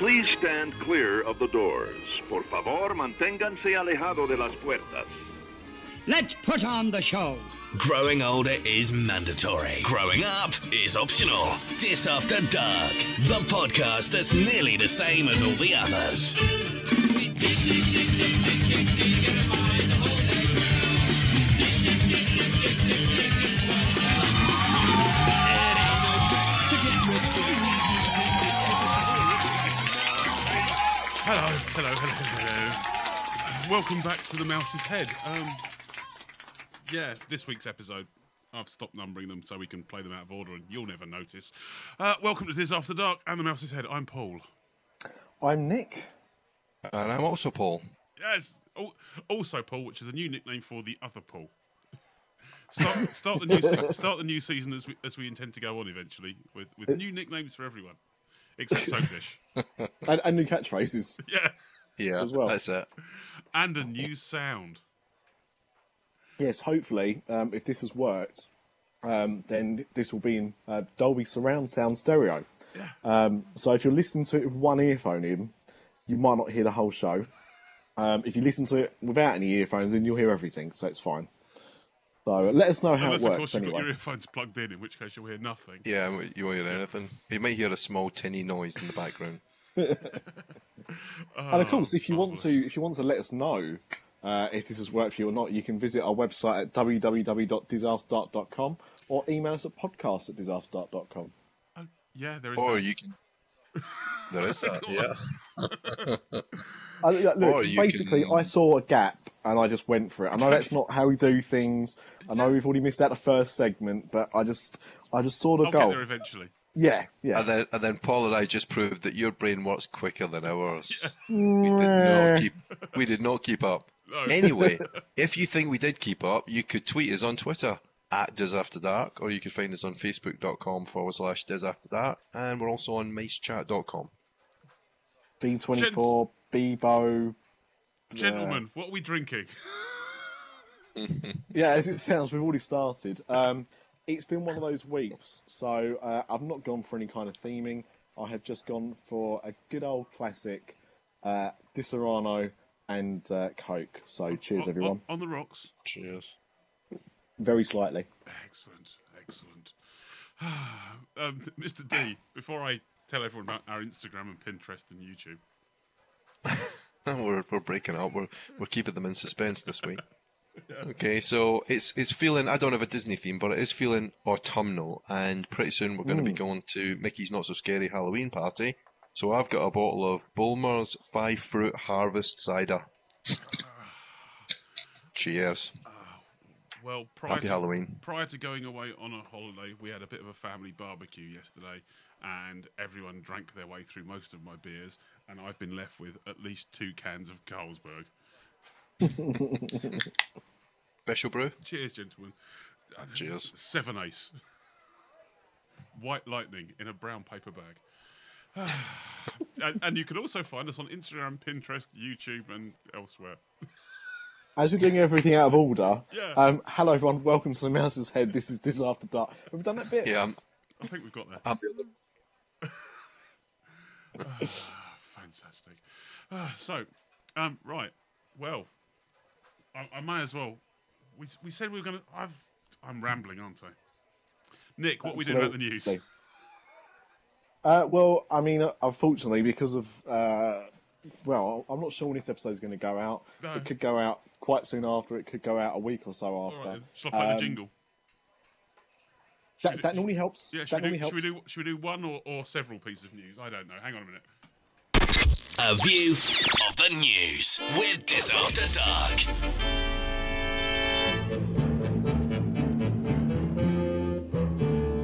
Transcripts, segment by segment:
Please stand clear of the doors. Por favor, manténganse alejado de las puertas. Let's put on the show. Growing older is mandatory. Growing up is optional. Dis After Dark, the podcast that's nearly the same as all the others. Hello, hello, hello, hello. Welcome back to the Mouse's Head. Um, yeah, this week's episode. I've stopped numbering them so we can play them out of order, and you'll never notice. Uh, welcome to Dis After Dark and the Mouse's Head. I'm Paul. I'm Nick. And I'm also Paul. Yes, also Paul, which is a new nickname for the other Paul. Start, start the new se- start the new season as we, as we intend to go on eventually with, with new nicknames for everyone, except Soap Dish. And, and new catchphrases Yeah, Yeah, As well. that's it. and a new sound. Yes, hopefully, um, if this has worked, um, then this will be in uh, Dolby Surround Sound Stereo. Yeah. Um, so if you're listening to it with one earphone in, you might not hear the whole show. Um, if you listen to it without any earphones in, you'll hear everything, so it's fine. So let us know how Unless it of course works you've got your earphones plugged in, in which case you'll hear nothing. Yeah, you won't hear anything. You may hear a small tinny noise in the background. And of course, if you want to, if you want to let us know uh, if this has worked for you or not, you can visit our website at www.disafterdark.com or email us at podcast at disafterdark.com. Oh, yeah, there is. Or that. you can. There is that, yeah. I, look, basically, can- I saw a gap and I just went for it. I know that's not how we do things. I know we've already missed out the first segment, but I just, I just saw the I'll get goal. there eventually. Yeah, yeah. And then, and then Paul and I just proved that your brain works quicker than ours. We did not keep. We did not keep up. No. Anyway, if you think we did keep up, you could tweet us on Twitter at Dis After Dark, or you could find us on Facebook.com forward slash Dis After Dark, and we're also on MiceChat.com. B24, Bebo. Gentlemen, what are we drinking? Yeah, as it sounds, we've already started. Um, it's been one of those weeks, so uh, I've not gone for any kind of theming. I have just gone for a good old classic, uh, Disaronno and uh, Coke. So cheers, On- everyone. On, on the rocks. Cheers. Very slightly. Excellent, excellent. um, Mr. D, before I tell everyone about our Instagram and Pinterest and YouTube, we're we're breaking up. We're we're keeping them in suspense this week. Okay, so it's it's feeling I don't have a Disney theme, but it is feeling autumnal, and pretty soon we're going to be going to Mickey's Not So Scary Halloween party. So I've got a bottle of Bulmer's Five Fruit Harvest cider. Cheers! Ah, well, prior Happy to, Halloween. prior to going away on a holiday, we had a bit of a family barbecue yesterday, and everyone drank their way through most of my beers, and I've been left with at least two cans of Carlsberg. Special brew. Cheers, gentlemen. Uh, Cheers. Seven Ace. White Lightning in a brown paper bag. and, and you can also find us on Instagram, Pinterest, YouTube, and elsewhere. As we're doing everything out of order, Yeah. um, hello everyone, welcome to the Mouse's Head. This is Dis After Dark. Have we done that bit? Yeah, I'm, I think we've got that. I'm Fantastic. Uh, so, um, right. Well, I, I may as well. We, we said we were going to. I've. I'm rambling, aren't I? Nick, what we did about the news? Uh, well, I mean, unfortunately, because of uh, well, I'm not sure when this episode is going to go out. No. It could go out quite soon after. It could go out a week or so after. right, then. Shall I play Um, the jingle? Should That, we- that normally helps. Yeah, that should we, do, helps. should we do should we do one or, or several pieces of news? I don't know. Hang on a minute. A view of the news with Dis After Dark.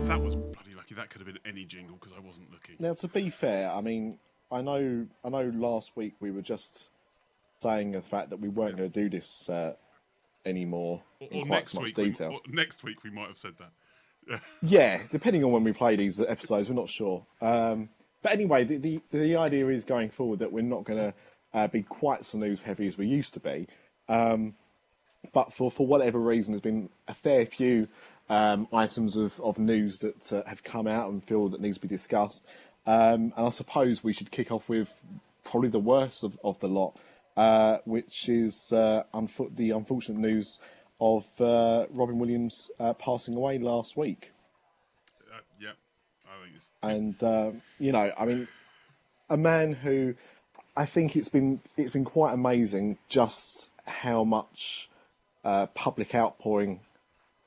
That was bloody lucky. that could have been any jingle because I wasn't looking. Now, to be fair, I mean, I know, I know. Last week we were just saying the fact that we weren't going to do this uh, anymore Or, in or quite next so much week, we, detail. or next week we might have said that. Yeah, depending on when we play these episodes, we're not sure. Um, but anyway, the, the the idea is going forward that we're not going to uh, be quite so news heavy as we used to be. Um, but for, for whatever reason, there's been a fair few um, items of, of news that uh, have come out and feel that needs to be discussed. Um, and I suppose we should kick off with probably the worst of, of the lot, uh, which is uh, unfo- the unfortunate news of uh, Robin Williams uh, passing away last week. Uh, yeah, I think it's. and um, you know, I mean, a man who I think it's been it's been quite amazing just how much uh, public outpouring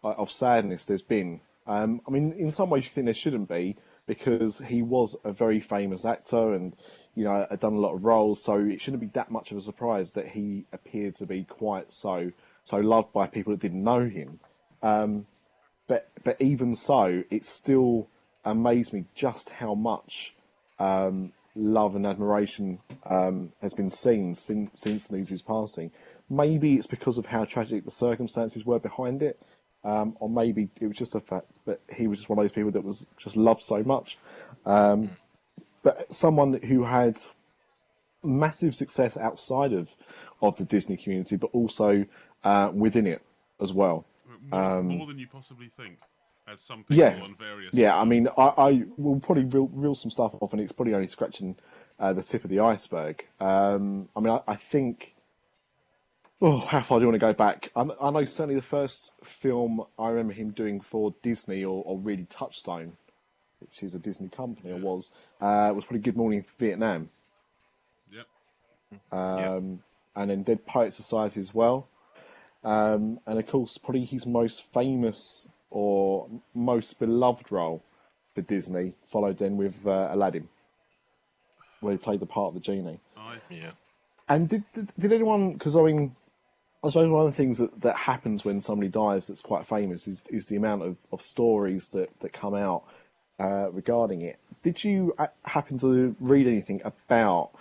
uh, of sadness there's been. Um, I mean, in some ways you think there shouldn't be because he was a very famous actor and you know had done a lot of roles, so it shouldn't be that much of a surprise that he appeared to be quite so so loved by people that didn't know him. Um, but but even so, it still amazed me just how much um, love and admiration um, has been seen since since Newsy's passing. Maybe it's because of how tragic the circumstances were behind it, um, or maybe it was just a fact. But he was just one of those people that was just loved so much. Um, but someone who had massive success outside of of the Disney community, but also uh, within it as well. More, more than you possibly think, as some people Um, Yeah. on various. Yeah, I mean, I, I will probably reel, reel some stuff off, and it's probably only scratching uh, the tip of the iceberg. Um, I mean, I, I think. Oh, how far do you want to go back? I, I know certainly the first film I remember him doing for Disney, or, or really Touchstone, which is a Disney company, or was, uh, was probably Good Morning Vietnam, Yep. um, and then Dead Poet Society as well. Um, and of course, probably his most famous or most beloved role for Disney, followed then with uh, Aladdin, where he played the part of the genie. I, Yeah. And did did, did anyone? Because I mean, I suppose one of the things that, that happens when somebody dies that's quite famous is is the amount of, of stories that, that come out uh, regarding it. Did you uh, happen to read anything about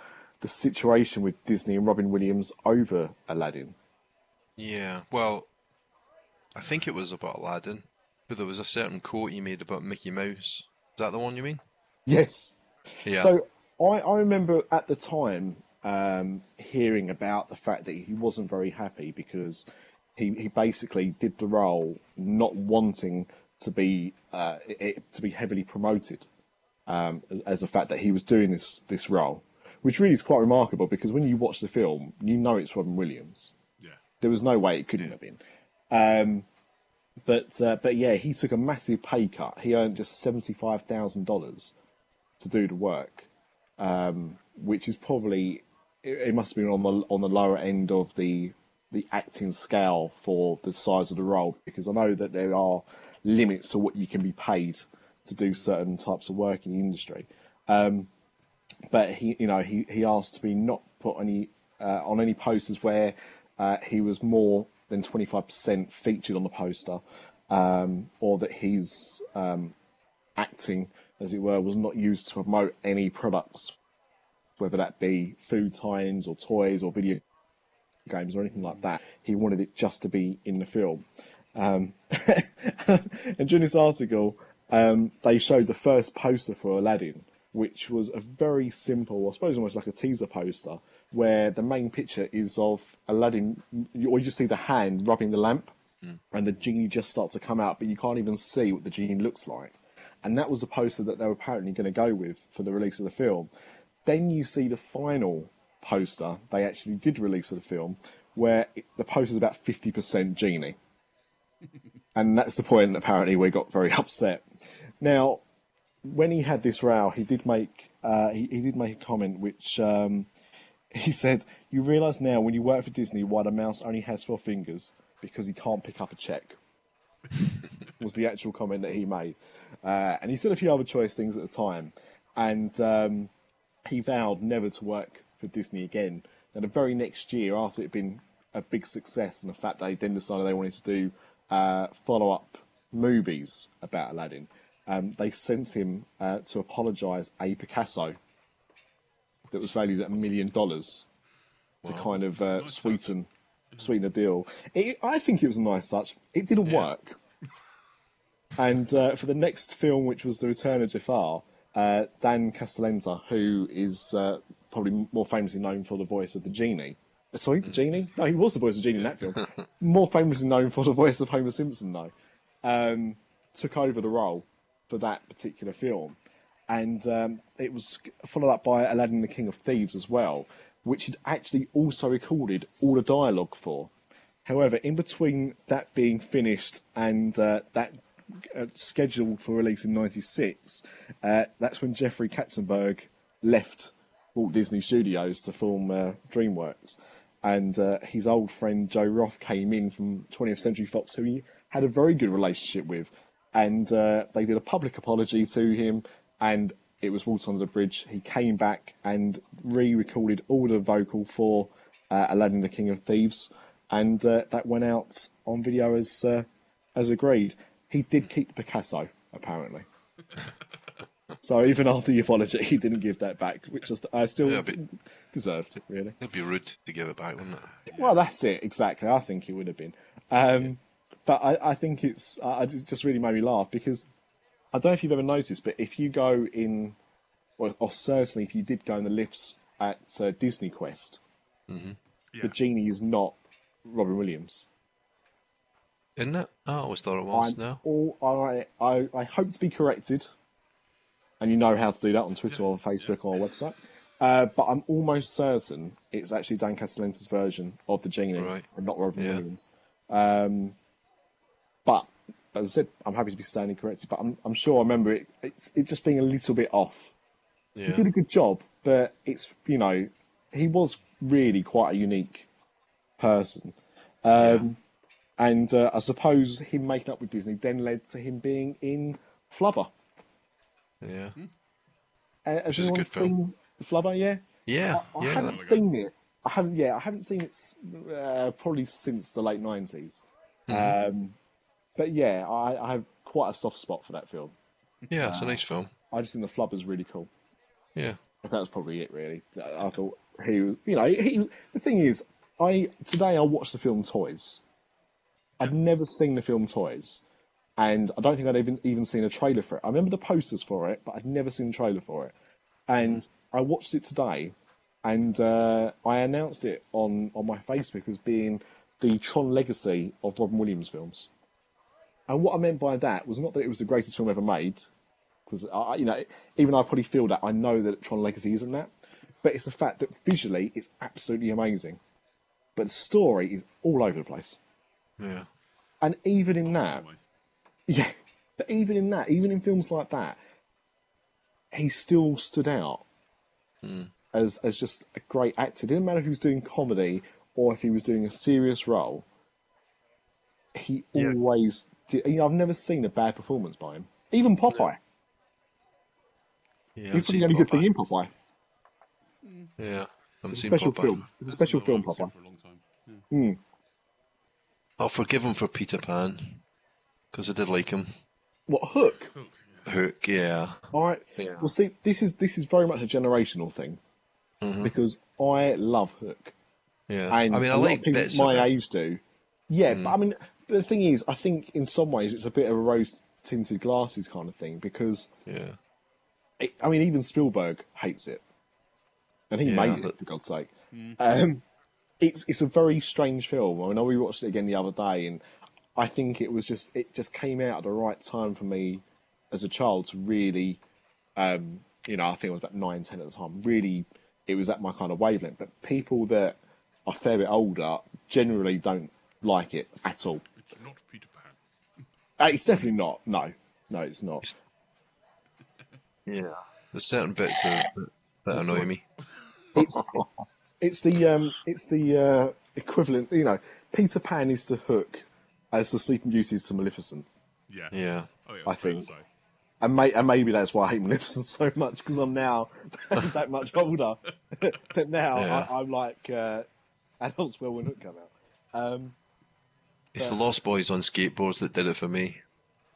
the situation with Disney and Robin Williams over Aladdin? Yeah. Well, I think it was about Aladdin, but there was a certain quote he made about Mickey Mouse. Is that the one you mean? Yes. Yeah. So I, I remember at the time um, hearing about the fact that he wasn't very happy because he, he basically did the role not wanting to be uh, it, to be heavily promoted um, as, as the fact that he was doing this this role, which really is quite remarkable because when you watch the film, you know it's Robin Williams. There was no way it couldn't have been. Um, but uh, but yeah, he took a massive pay cut. He earned just seventy five thousand dollars to do the work, um, which is probably it, it must have been on the on the lower end of the the acting scale for the size of the role because I know that there are limits to what you can be paid to do certain types of work in the industry. Um, but he, you know, he, he asked to be not put any uh, on any posters where uh, he was more than 25% featured on the poster, um, or that his um, acting, as it were, was not used to promote any products, whether that be food tie-ins or toys or video games or anything like that. He wanted it just to be in the film. Um, and during this article, um, they showed the first poster for Aladdin, which was a very simple, I suppose almost like a teaser poster, where the main picture is of Aladdin, or you just see the hand rubbing the lamp, and the genie just starts to come out, but you can't even see what the genie looks like. And that was the poster that they were apparently going to go with for the release of the film. Then you see the final poster they actually did release of the film, where it, the poster is about 50% genie. and that's the point apparently we got very upset. Now, when he had this row, he did make uh, he, he did make a comment which um, he said, "You realise now when you work for Disney why the mouse only has four fingers because he can't pick up a check." was the actual comment that he made, uh, and he said a few other choice things at the time, and um, he vowed never to work for Disney again. And the very next year, after it had been a big success, and the fact they then decided they wanted to do uh, follow-up movies about Aladdin, um, they sent him uh, to apologise a Picasso that was valued at a million dollars to kind of uh, Nice sweeten sweeten the deal. It, I think it was a nice touch. It didn't work. And uh, for the next film, which was The Return of Jafar, uh, Dan Castellaneta, who is uh, probably more famously known for the voice of the genie. uh, Sorry, the genie? No, he was the voice of the genie in that film. more famously known for the voice of Homer Simpson, though. Um, took over the role for that particular film. And um, it was followed up by Aladdin the King of Thieves as well, which he'd actually also recorded all the dialogue for. However, in between that being finished and uh, that uh, scheduled for release in '96, uh, that's when Jeffrey Katzenberg left Walt Disney Studios to film uh, DreamWorks, and uh, his old friend Joe Roth came in from 20th Century Fox, who he had a very good relationship with, and uh, they did a public apology to him, and it was water under the bridge. He came back and re-recorded all the vocal for uh, Aladdin the King of Thieves, and uh, that went out on video as uh, as agreed. He did keep the Picasso apparently. so even after the apology, he didn't give that back, which is I still Yeah, but- deserved really. It'd be rude to give it back, wouldn't it? Well, that's it exactly. I think he would have been, um, but I, I think it's I, it just really made me laugh because I don't know if you've ever noticed, but if you go in, or, or certainly if you did go in the lifts at uh, Disney Quest, Yeah. the genie is not Robin Williams. Isn't it? Oh, I always thought it was. I'm No. all I, I I hope to be corrected, and you know how to do that on Twitter or on Facebook or our website. Uh, but I'm almost certain it's actually Dan Castellaneta's version of the genie, Right. and not Robin Yeah. Williams. Um, but as I said, I'm happy to be standing corrected. But I'm I'm sure I remember it it's, it just being a little bit off. He did a good job, but it's you know he was really quite a unique person. Um, And uh, I suppose him making up with Disney then led to him being in Flubber. Yeah. Uh, has anyone good film. seen Flubber? Yeah. Yeah. I, I yeah. haven't seen it. I haven't. Yeah, I haven't seen it uh, probably since the late 90s Mm-hmm. Um, but yeah, I, I have quite a soft spot for that film. Yeah, it's a nice film. I just think the flub Flubber's really cool. Yeah. That was probably it, really. I I thought he, you know, he. The thing is, I today I watched the film Toys. I'd never seen the film Toys, and I don't think I'd even even seen a trailer for it. I remember the posters for it, but I'd never seen a trailer for it. And I watched it today, and uh, I announced it on on my Facebook as being the Tron Legacy of Robin Williams films. And what I meant by that was not that it was the greatest film ever made, because I, you know, even though I probably feel that I know that Tron Legacy isn't that, but it's the fact that visually it's absolutely amazing, but the story is all over the place. Yeah. And even in that, yeah, but even in that, even in films like that, he still stood out hmm. as as just a great actor. It didn't matter if he was doing comedy or if he was doing a serious role. He Yeah. always. You know, I've never seen a bad performance by him. Even Popeye. Yeah. He's I've probably the only good thing in Popeye. Yeah. I've It's a special Popeye. film. It's a That's special film, one I've seen Popeye. For a long time. Yeah. I'll forgive him for Peter Pan because I did like him. What Hook? Hook, yeah. Hook, yeah. All right. Yeah. Well, see, this is this is very much a generational thing Mhm. because I love Hook. Yeah. and I mean, I a lot like of people bits my of it. age do. Yeah, but I mean, the thing is, I think in some ways it's a bit of a rose-tinted glasses kind of thing because, Yeah. it, I mean, even Spielberg hates it, and he Yeah, made but- it for God's sake. Um, it's it's a very strange film. I mean, I rewatched it again the other day, and I think it was just it just came out at the right time for me as a child to really, um, you know, I think I was about nine, ten at the time. Really, it was at my kind of wavelength. But people that are a fair bit older generally don't like it at all. It's not Peter Pan. Uh, It's definitely not. No, no, it's not. Yeah. There's certain bits of, that annoy me. It's it's the um it's the uh, equivalent. You know, Peter Pan is to Hook as the Sleeping Beauty is to Maleficent. Yeah. Yeah. Oh, yeah, I think. say. And, may, and maybe that's why I hate Maleficent so much because I'm now that much older. that now Yeah. I, I'm like uh, adults will when Hook come out. Um, It's the Lost Boys on skateboards that did it for me.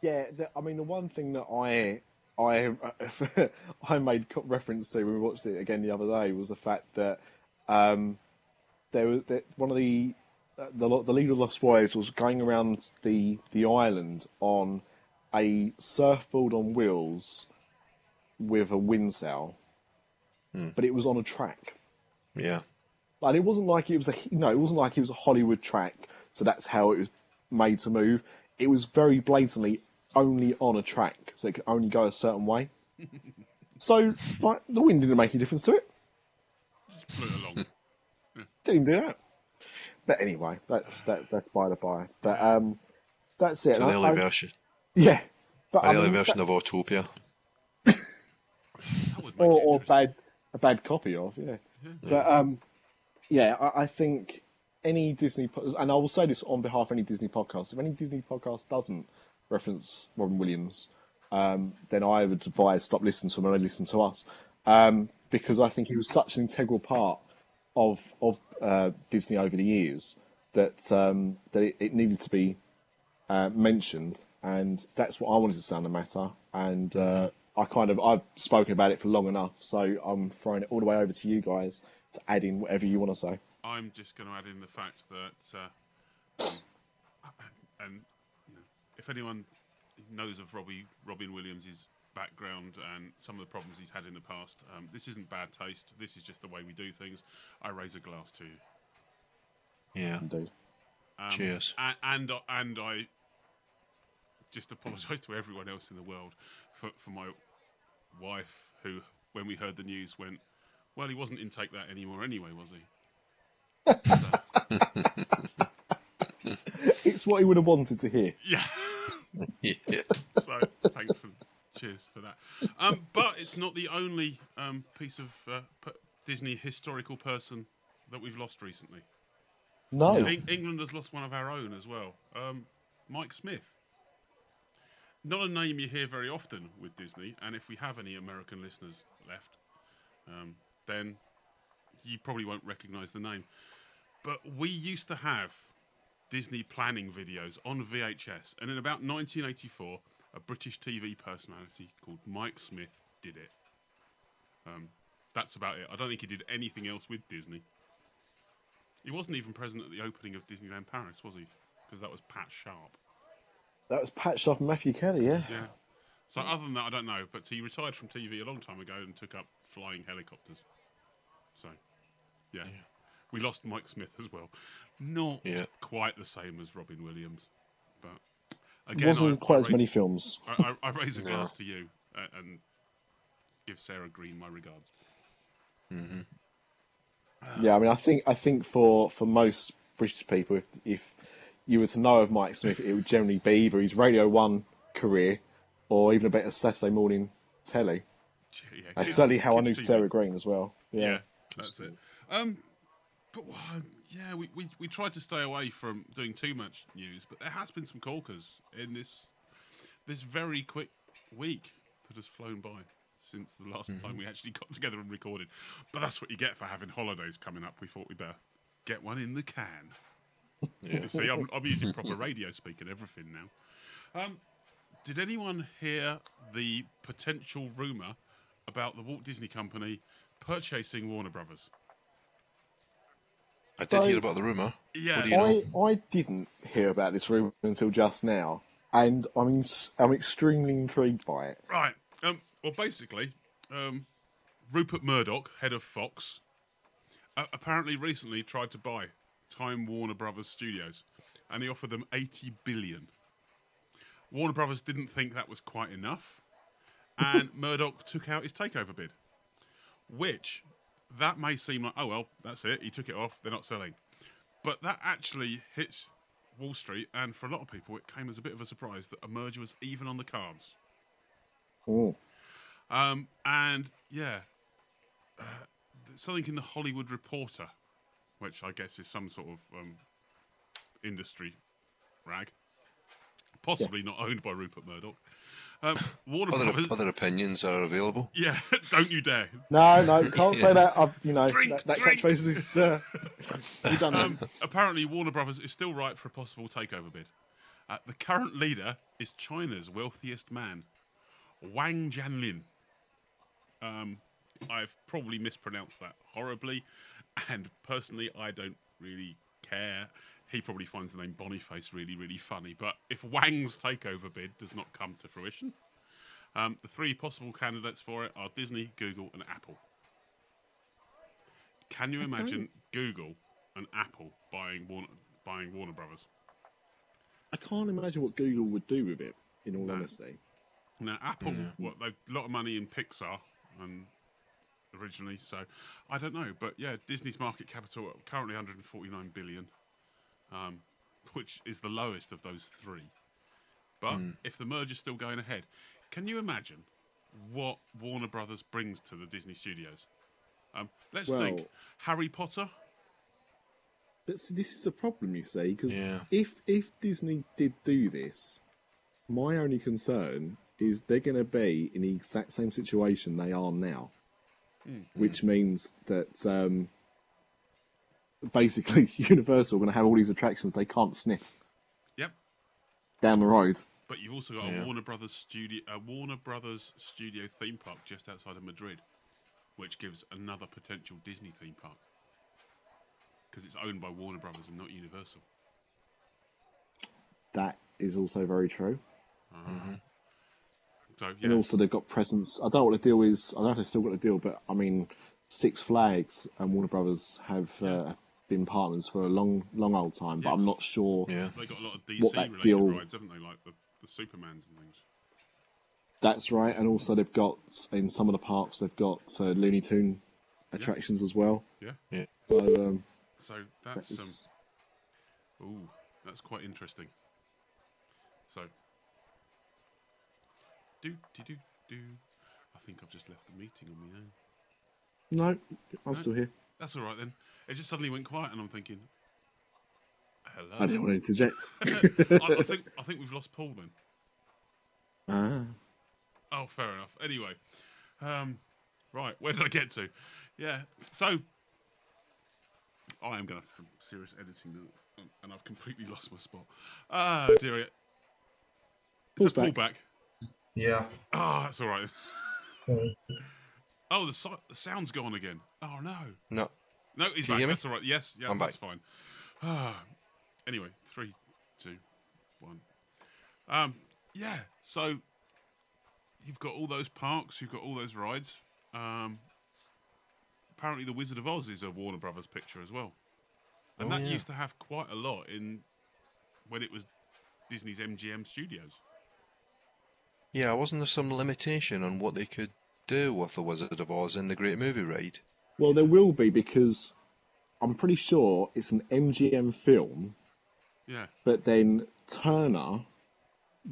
Yeah, the, I mean the one thing that I I I made reference to when we watched it again the other day was the fact that um, there was that one of the uh, the the leader of the Lost Boys was going around the the island on a surfboard on wheels with a wind sail, but it was on a track. Yeah. Like it wasn't like it was a you know it wasn't like it was a Hollywood track, so that's how it was made to move. It was very blatantly only on a track, so it could only go a certain way. so like the wind didn't make any difference to it. Just blew it along. Didn't do that. But anyway, that's that, that's by the by. But um, that's it. So And the I- early I- version, yeah. But the I early mean, version that- of Autopia. That would make or, it or bad a bad copy of yeah. But um, yeah, I, I think any Disney and I will say this on behalf of any Disney podcast. If any Disney podcast doesn't reference Robin Williams, um, then I would advise stop listening to him and only listen to us um, because I think he was such an integral part of of uh, Disney over the years that um, that it, it needed to be uh, mentioned, and that's what I wanted to say on the matter. And uh, I kind of I've spoken about it for long enough, so I'm throwing it all the way over to you guys to add in whatever you want to say. I'm just going to add in the fact that, uh, and you know, if anyone knows of Robbie Robin Williams' background and some of the problems he's had in the past, um, this isn't bad taste. This is just the way we do things. I raise a glass to you. Yeah. Indeed. Um, Cheers. And and, and I just apologise to everyone else in the world for, for my wife, who, when we heard the news, went, "Well, he wasn't in Take That anymore, anyway, was he?" It's what he would have wanted to hear. Yeah. Yeah. so thanks and cheers for that. Um, but it's not the only um, piece of uh, Disney historical person that we've lost recently. No, Eng- England has lost one of our own as well. Um, Mike Smith. Not a name you hear very often with Disney, and if we have any American listeners left, um, then you probably won't recognise the name. But we used to have Disney planning videos on VHS, and in about 1984, a British TV personality called Mike Smith did it. Um, that's about it. I don't think he did anything else with Disney. He wasn't even present at the opening of Disneyland Paris, was he? Because that was Pat Sharp. that was patched off Matthew Kelly. Yeah, Yeah. So other than that, I don't know. But he retired from TV a long time ago and took up flying helicopters. So, yeah, we lost Mike Smith as well. Not Yeah. quite the same as Robin Williams, but again, wasn't I, quite I as many raise- films. I, I, I raise a No. glass to you uh, and give Sarah Greene my regards. Yeah, I mean, I think I think for for most British people, if if you were to know of Mike Smith, it would generally be either his Radio One career or even a bit of Saturday morning telly. Gee, Yeah, That's certainly how I knew TV. Sarah Greene as well. Yeah, Yeah, that's it. Um, but uh, yeah, we, we we tried to stay away from doing too much news, but there has been some corkers in this this very quick week that has flown by since the last time we actually got together and recorded. But that's what you get for having holidays coming up. We thought we'd better get one in the can. You see, I'm, I'm using proper radio speak and everything now. Um, did anyone hear the potential rumor about the Walt Disney Company purchasing Warner Brothers? I did So- hear about the rumor. Yeah. What do you know? I I didn't hear about this rumor until just now, and I'm s- I'm extremely intrigued by it. Right. Um, well, basically, um, Rupert Murdoch, head of Fox, uh, apparently recently tried to buy Time Warner Brothers Studios, and he offered them 80 billion. Warner Brothers didn't think that was quite enough, and Murdoch took out his takeover bid, which that may seem like, oh well, that's it. He took it off. They're not selling, but that actually hits Wall Street, and for a lot of people, it came as a bit of a surprise that a merger was even on the cards. Mm. Um, and yeah, uh, something in the Hollywood Reporter, which I guess is some sort of um, industry rag, possibly not owned by Rupert Murdoch. Um, Warner Other, Brothers. other opinions are available. Yeah, don't you dare. No, no, can't say that. I've, you know, Drink, that, that drink. catchphrase is uh, redundant. Um, apparently, Warner Brothers is still ripe for a possible takeover bid. Uh, the current leader is China's wealthiest man, Wang Jianlin. Um, I've probably mispronounced that horribly, and personally, I don't really care. He probably finds the name Boniface really, really funny. But if Wang's takeover bid does not come to fruition, um, the three possible candidates for it are Disney, Google, and Apple. Can you imagine Google and Apple buying Warner, buying Warner Brothers? I can't imagine what Google would do with it. In all No. honesty, Now, Apple, what they've a lot of money in Pixar, and originally, so I don't know, but yeah, Disney's market capital currently 149 billion, um, which is the lowest of those three. But if the merger's still going ahead, can you imagine what Warner Brothers brings to the Disney studios? Um, let's think Harry Potter. but see, this is the problem you see because Yeah. if if Disney did do this, my only concern is they're going to be in the exact same situation they are now, which means that um, basically Universal going to have all these attractions they can't sniff Yep. down the road. But you've also got Yeah. a Warner Brothers studio, a Warner Brothers studio theme park just outside of Madrid, which gives another potential Disney theme park because it's owned by Warner Brothers and not Universal. That is also very true. So And also they've got presence. I don't know what the deal is. I don't know if they've still got the deal, but I mean, Six Flags and Warner Brothers have uh, been partners for a long, long old time. But Yes. I'm not sure. Yeah. they got a lot of what DC that related deal- rides, haven't they? Like the, the Supermans and things. That's right. And also they've got in some of the parks they've got uh, Looney Tune attractions as well. Yeah. Yeah. So um, So that that's um, is- ooh, that's quite interesting. So, do do do do. I think I've just left the meeting on my own. no, I'm No? still here. That's all right then. It just suddenly went quiet, and I'm thinking, hello. I didn't want to interject. I, I think I think we've lost Paul then. ah, Oh, fair enough. Anyway, um, right, where did I get to? Yeah, so I am going to have some serious editing now, and I've completely lost my spot. Ah, dear. Is Paul's that Paul back. back? Yeah. Ah, that's all right. Oh, the, so- the sound's gone again. Oh no, No. no, he's Can back. That's all right. Yes, yeah, I'm that's back. fine. Ah, anyway, three, two, one. Um, yeah. So you've got all those parks, you've got all those rides. Um, apparently, the Wizard of Oz is a Warner Brothers picture as well, and Oh, that yeah. used to have quite a lot in when it was Disney's MGM Studios. Yeah, wasn't there some limitation on what they could do with the Wizard of Oz in the Great Movie Ride? Well, there will be because I'm pretty sure it's an MGM film, Yeah, but then Turner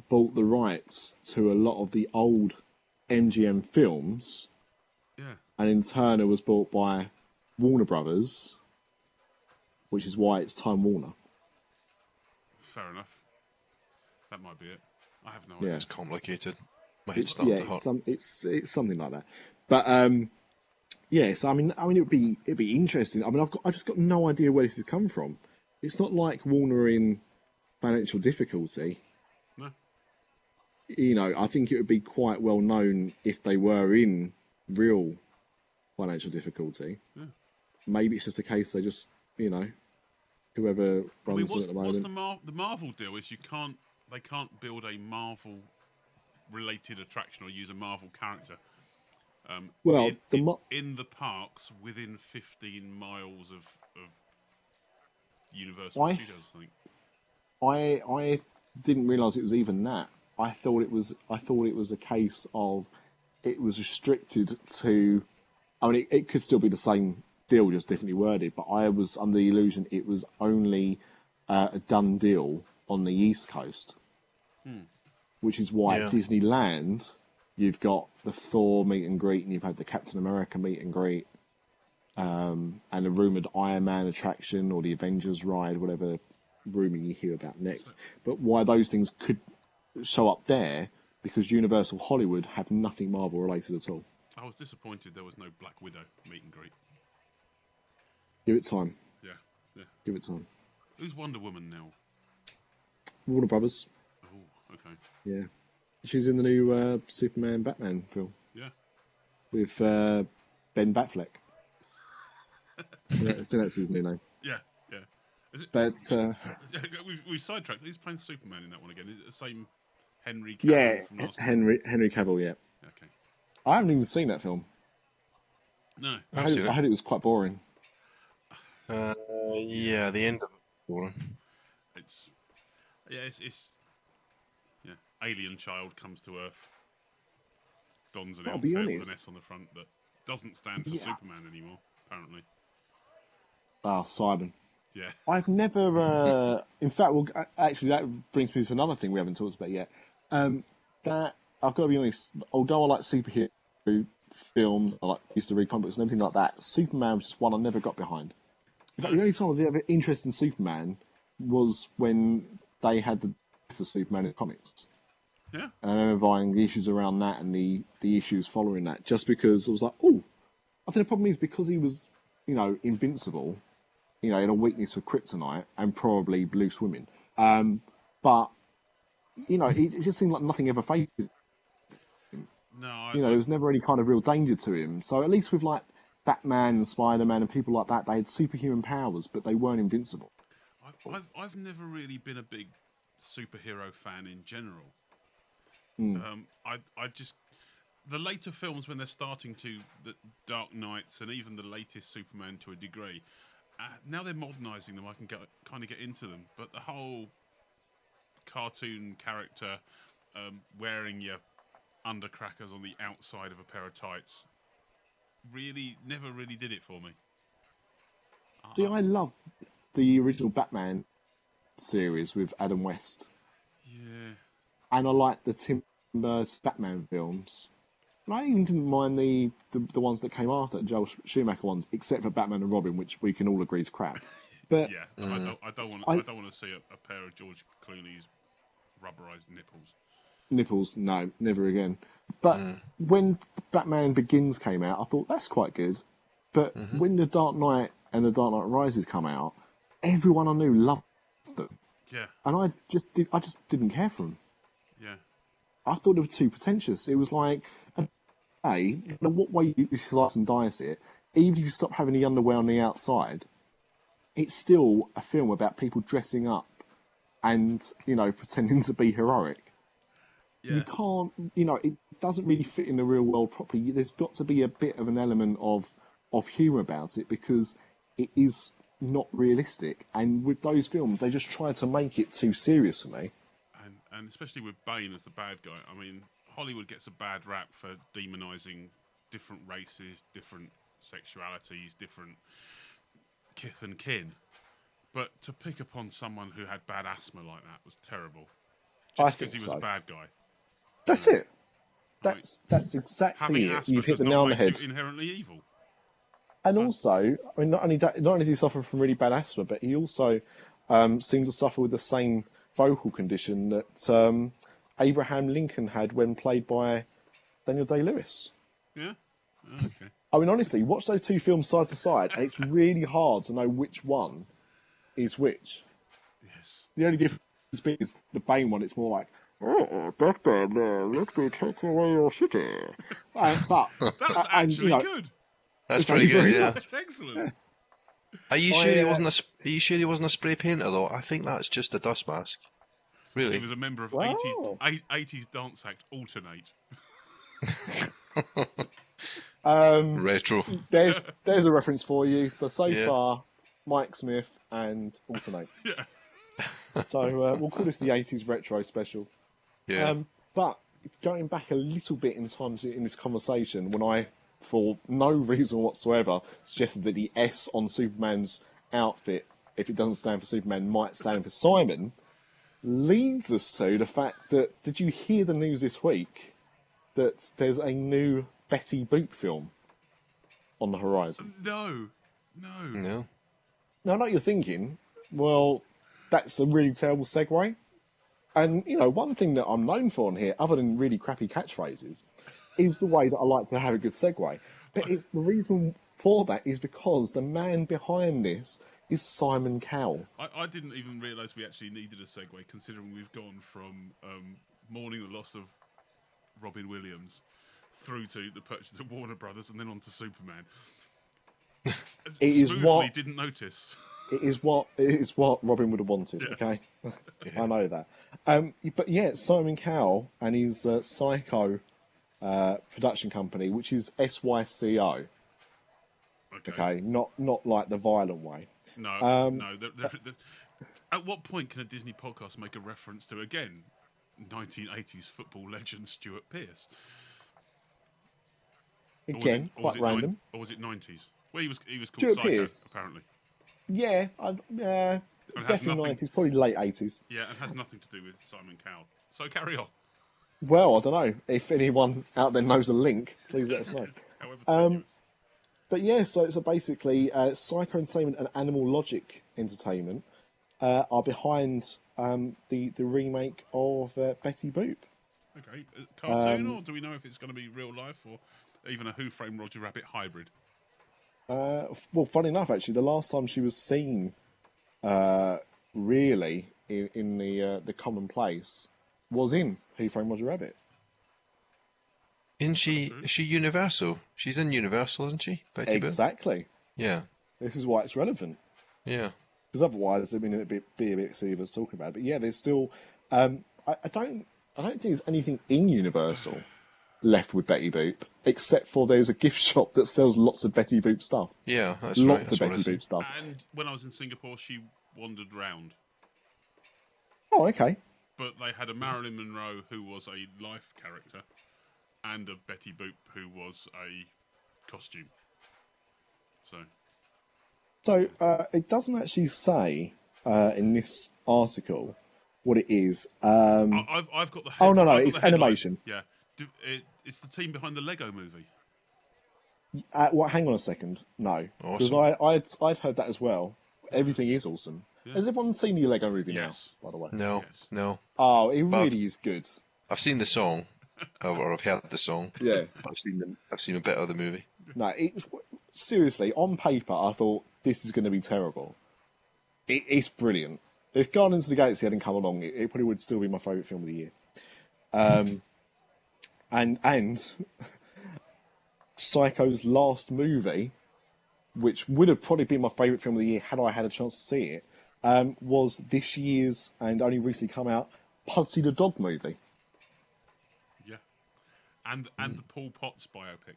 bought the rights to a lot of the old MGM films, yeah. and then Turner was bought by Warner Brothers, which is why it's Time Warner. Fair enough. That might be it. I have no Yeah. idea. It's complicated. My head's It's, starting yeah, to hurt. it's, some, it's it's something like that. But um, yeah, so I mean, I mean, it'd be it'd be interesting. I mean, I've got I've just got no idea where this has come from. It's not like Warner in financial difficulty. No. You know, I think it would be quite well known if they were in real financial difficulty. Yeah. Maybe it's just a case they just, you know, whoever runs I mean, what's, at the what's the Mar- the Marvel deal? Is you can't they can't build a Marvel related attraction or use a Marvel character. Um, Well, in, the in, in the parks within 15 miles of, of Universal I- Studios, I think. I I didn't realise it was even that. I thought it was I thought it was a case of it was restricted to. I mean, it, it could still be the same deal, just differently worded. But I was under the illusion it was only uh, a done deal on the East Coast, which is why Yeah. Disneyland you've got the Thor meet and greet, and you've had the Captain America meet and greet, um, and the rumored Iron Man attraction or the Avengers ride, whatever rumor you hear about next. But why those things could show up there because Universal Hollywood have nothing Marvel related at all. I was disappointed there was no Black Widow meet and greet. Give it time. Yeah, yeah. Give it time. Who's Wonder Woman now? Warner Brothers. Oh, okay. Yeah, she's in the new uh, Superman Batman film Yeah. with uh, Ben Batfleck. I think that's his new name. Yeah, yeah. Is it? But uh, we've, we've sidetracked. He's playing Superman in that one again? Is it the same Henry Cavill yeah, from last time? Henry Henry Cavill. Yeah, Okay. I haven't even seen that film. No. I I've heard, I it. heard it was quite boring. Uh, yeah, the end of it. It's yeah, it's, it's yeah. Alien child comes to Earth, dons an I'll outfit with an S on the front that doesn't stand for Yeah. Superman anymore. Apparently. Oh, Simon. Yeah. I've never. Uh, in fact, well, actually, that brings me to another thing we haven't talked about yet. Um, that I've got to be honest. Although I like superhero films, I like used to read comic books and everything like that. Superman was just one I never got behind. In fact, the only time I was ever interested in Superman was when they had the for Superman in comics. Yeah. And I remember buying the issues around that and the, the issues following that, just because I was like, oh, I think the problem is because he was, you know, invincible, you know, in a weakness for kryptonite and probably loose women. Um, but, you know, it, it just seemed like nothing ever phased. No. I, You know, there was never any kind of real danger to him. So at least with like Batman and Spider Man and people like that, they had superhuman powers, but they weren't invincible. I, I've, I've never really been a big superhero fan in general. Hmm. Um, I I just the later films when they're starting to the Dark Knights and even the latest Superman to a degree. Uh, now they're modernising them. I can get, kind of get into them, but the whole cartoon character um, wearing your undercrackers on the outside of a pair of tights really never really did it for me. See, I love the original Batman series with Adam West. Yeah. And I like the Tim Burton Batman films. And I even didn't mind the, the, the ones that came after, Joel Schumacher ones, except for Batman and Robin, which we can all agree is crap. But Yeah, but I don't. Mm. I don't want. I- I, don't want to see a, a pair of George Clooney's rubberized nipples. nipples, no, never again. But mm. when Batman Begins came out, I thought that's quite good. But mm-hmm. when The Dark Knight and The Dark Knight Rises come out, everyone I knew loved them, Yeah, and I just did, I just didn't care for them. I thought they were too pretentious. It was like, hey, no what way you slice and dice it, even if you stop having the underwear on the outside, it's still a film about people dressing up and, you know, pretending to be heroic. yeah. You can't, you know, it doesn't really fit in the real world properly. There's got to be a bit of an element of, of humour about it because it is not realistic. And with those films, they just try to make it too serious for me. And especially with Bane as the bad guy. I mean, Hollywood gets a bad rap for demonizing different races, different sexualities, different kith and kin. But to pick upon someone who had bad asthma like that was terrible. Just because he was so. a bad guy. That's it. That's that's exactly it. You've hit the nail on the head. inherently evil. And So- also, I mean, not only that, not only did he suffer from really bad asthma, but he also um, seemed to suffer with the same vocal condition that um, Abraham Lincoln had when played by Daniel Day Lewis. Yeah. Oh, Okay. I mean, honestly, watch those two films side to side, and it's really hard to know which one is which. Yes. The only difference is the Bane one. It's more like, oh, Batman, uh, let me take away your city. Uh, but That's uh, and, actually you know, good. That's pretty good, yeah. That's excellent. Are you I, sure he uh, wasn't a? Are you sure he wasn't a spray painter though? I think that's just a dust mask. Really? He was a member of Wow. 80s, 80s dance act Altern-8. um, Retro. there's there's a reference for you. So so Yeah. far, Mike Smith and Altern-8. Yeah. So uh, we'll call this the '80s retro special. Yeah. Um, but going back a little bit in times in this conversation, when I, for no reason whatsoever, suggested that the S on Superman's outfit, if it doesn't stand for Superman, might stand for Simon, leads us to the fact that did you hear the news this week that there's a new Betty Boop film on the horizon? No. No. no. Now, I know you're thinking, well, that's a really terrible segue. And, you know, one thing that I'm known for on here, other than really crappy catchphrases, is the way that I like to have a good segue. But it's the reason for that is because the man behind this is Simon Cowell. I, I didn't even realise we actually needed a segue, considering we've gone from um, mourning the loss of Robin Williams through to the purchase of Warner Brothers and then on to Superman. It is Smoothly what- didn't notice. It is what it is what Robin would have wanted. Yeah. Okay, I know that. Um, but yeah, Simon Cowell and his uh, Syco uh, production company, which is SYCO. Okay. Okay, not not like the violent way. No, Um, no. The, the, the, at what point can a Disney podcast make a reference to again 1980s football legend Stuart Pearce? Or was Again, it- or was quite it nine- random. or was it 90s? Well, he was he was called Stuart Psycho Pearce. apparently. Yeah, I, uh, has definitely nothing- nineties, probably late eighties. Yeah, and has nothing to do with Simon Cowell. So carry on. Well, I don't know if anyone out there knows a link. Please let us know. Um. But yeah, so so basically, uh, Syco Entertainment and Animal Logic Entertainment uh, are behind um, the the remake of uh, Betty Boop. Okay, uh, cartoon, um, or do we know if it's going to be real life or even a Who Framed Roger Rabbit hybrid? Uh, well, funny enough, actually, the last time she was seen, uh, really in, in the uh, the commonplace, was in Who Framed Roger Rabbit. Isn't she? true. Is she Universal? She's in Universal, isn't she? Betty Boop? Exactly. Yeah, This is why it's relevant. yeah. because otherwise, I mean, it'd be, be a bit silly of us talking about it. But yeah, there's still. Um, I, I don't. I don't think there's anything in Universal left with Betty Boop, except for there's a gift shop that sells lots of Betty Boop stuff. Yeah, that's right. lots That's of Betty. Boop stuff. And when I was in Singapore, she wandered round. Oh, okay. But they had a Marilyn Monroe who was a life character, and a Betty Boop who was a costume. So So uh, it doesn't actually say uh, in this article what it is. Um, I, I've I've got the. Oh, no, no, I've it's animation. Yeah, Do, it, it's the team behind the Lego Movie. uh, well, hang on a second. No, because Awesome. I I'd, I'd heard that as well. Everything is awesome. Yeah. Has everyone seen the Lego Movie Yes. now? By the way. No, Yes. no. Oh, it But- really is good. I've seen the song, or I've heard the song. Yeah. I've seen the, I've seen a bit of the movie. No, it, seriously, on paper, I thought this is going to be terrible. It, it's brilliant. If Guardians of the Galaxy hadn't come along, it, it probably would still be my favourite film of the year. Um, and and Syco's last movie, which would have probably been my favourite film of the year had I had a chance to see it, um, was this year's and only recently come out Pudsey the Dog movie. Yeah, and and the Paul Potts biopic.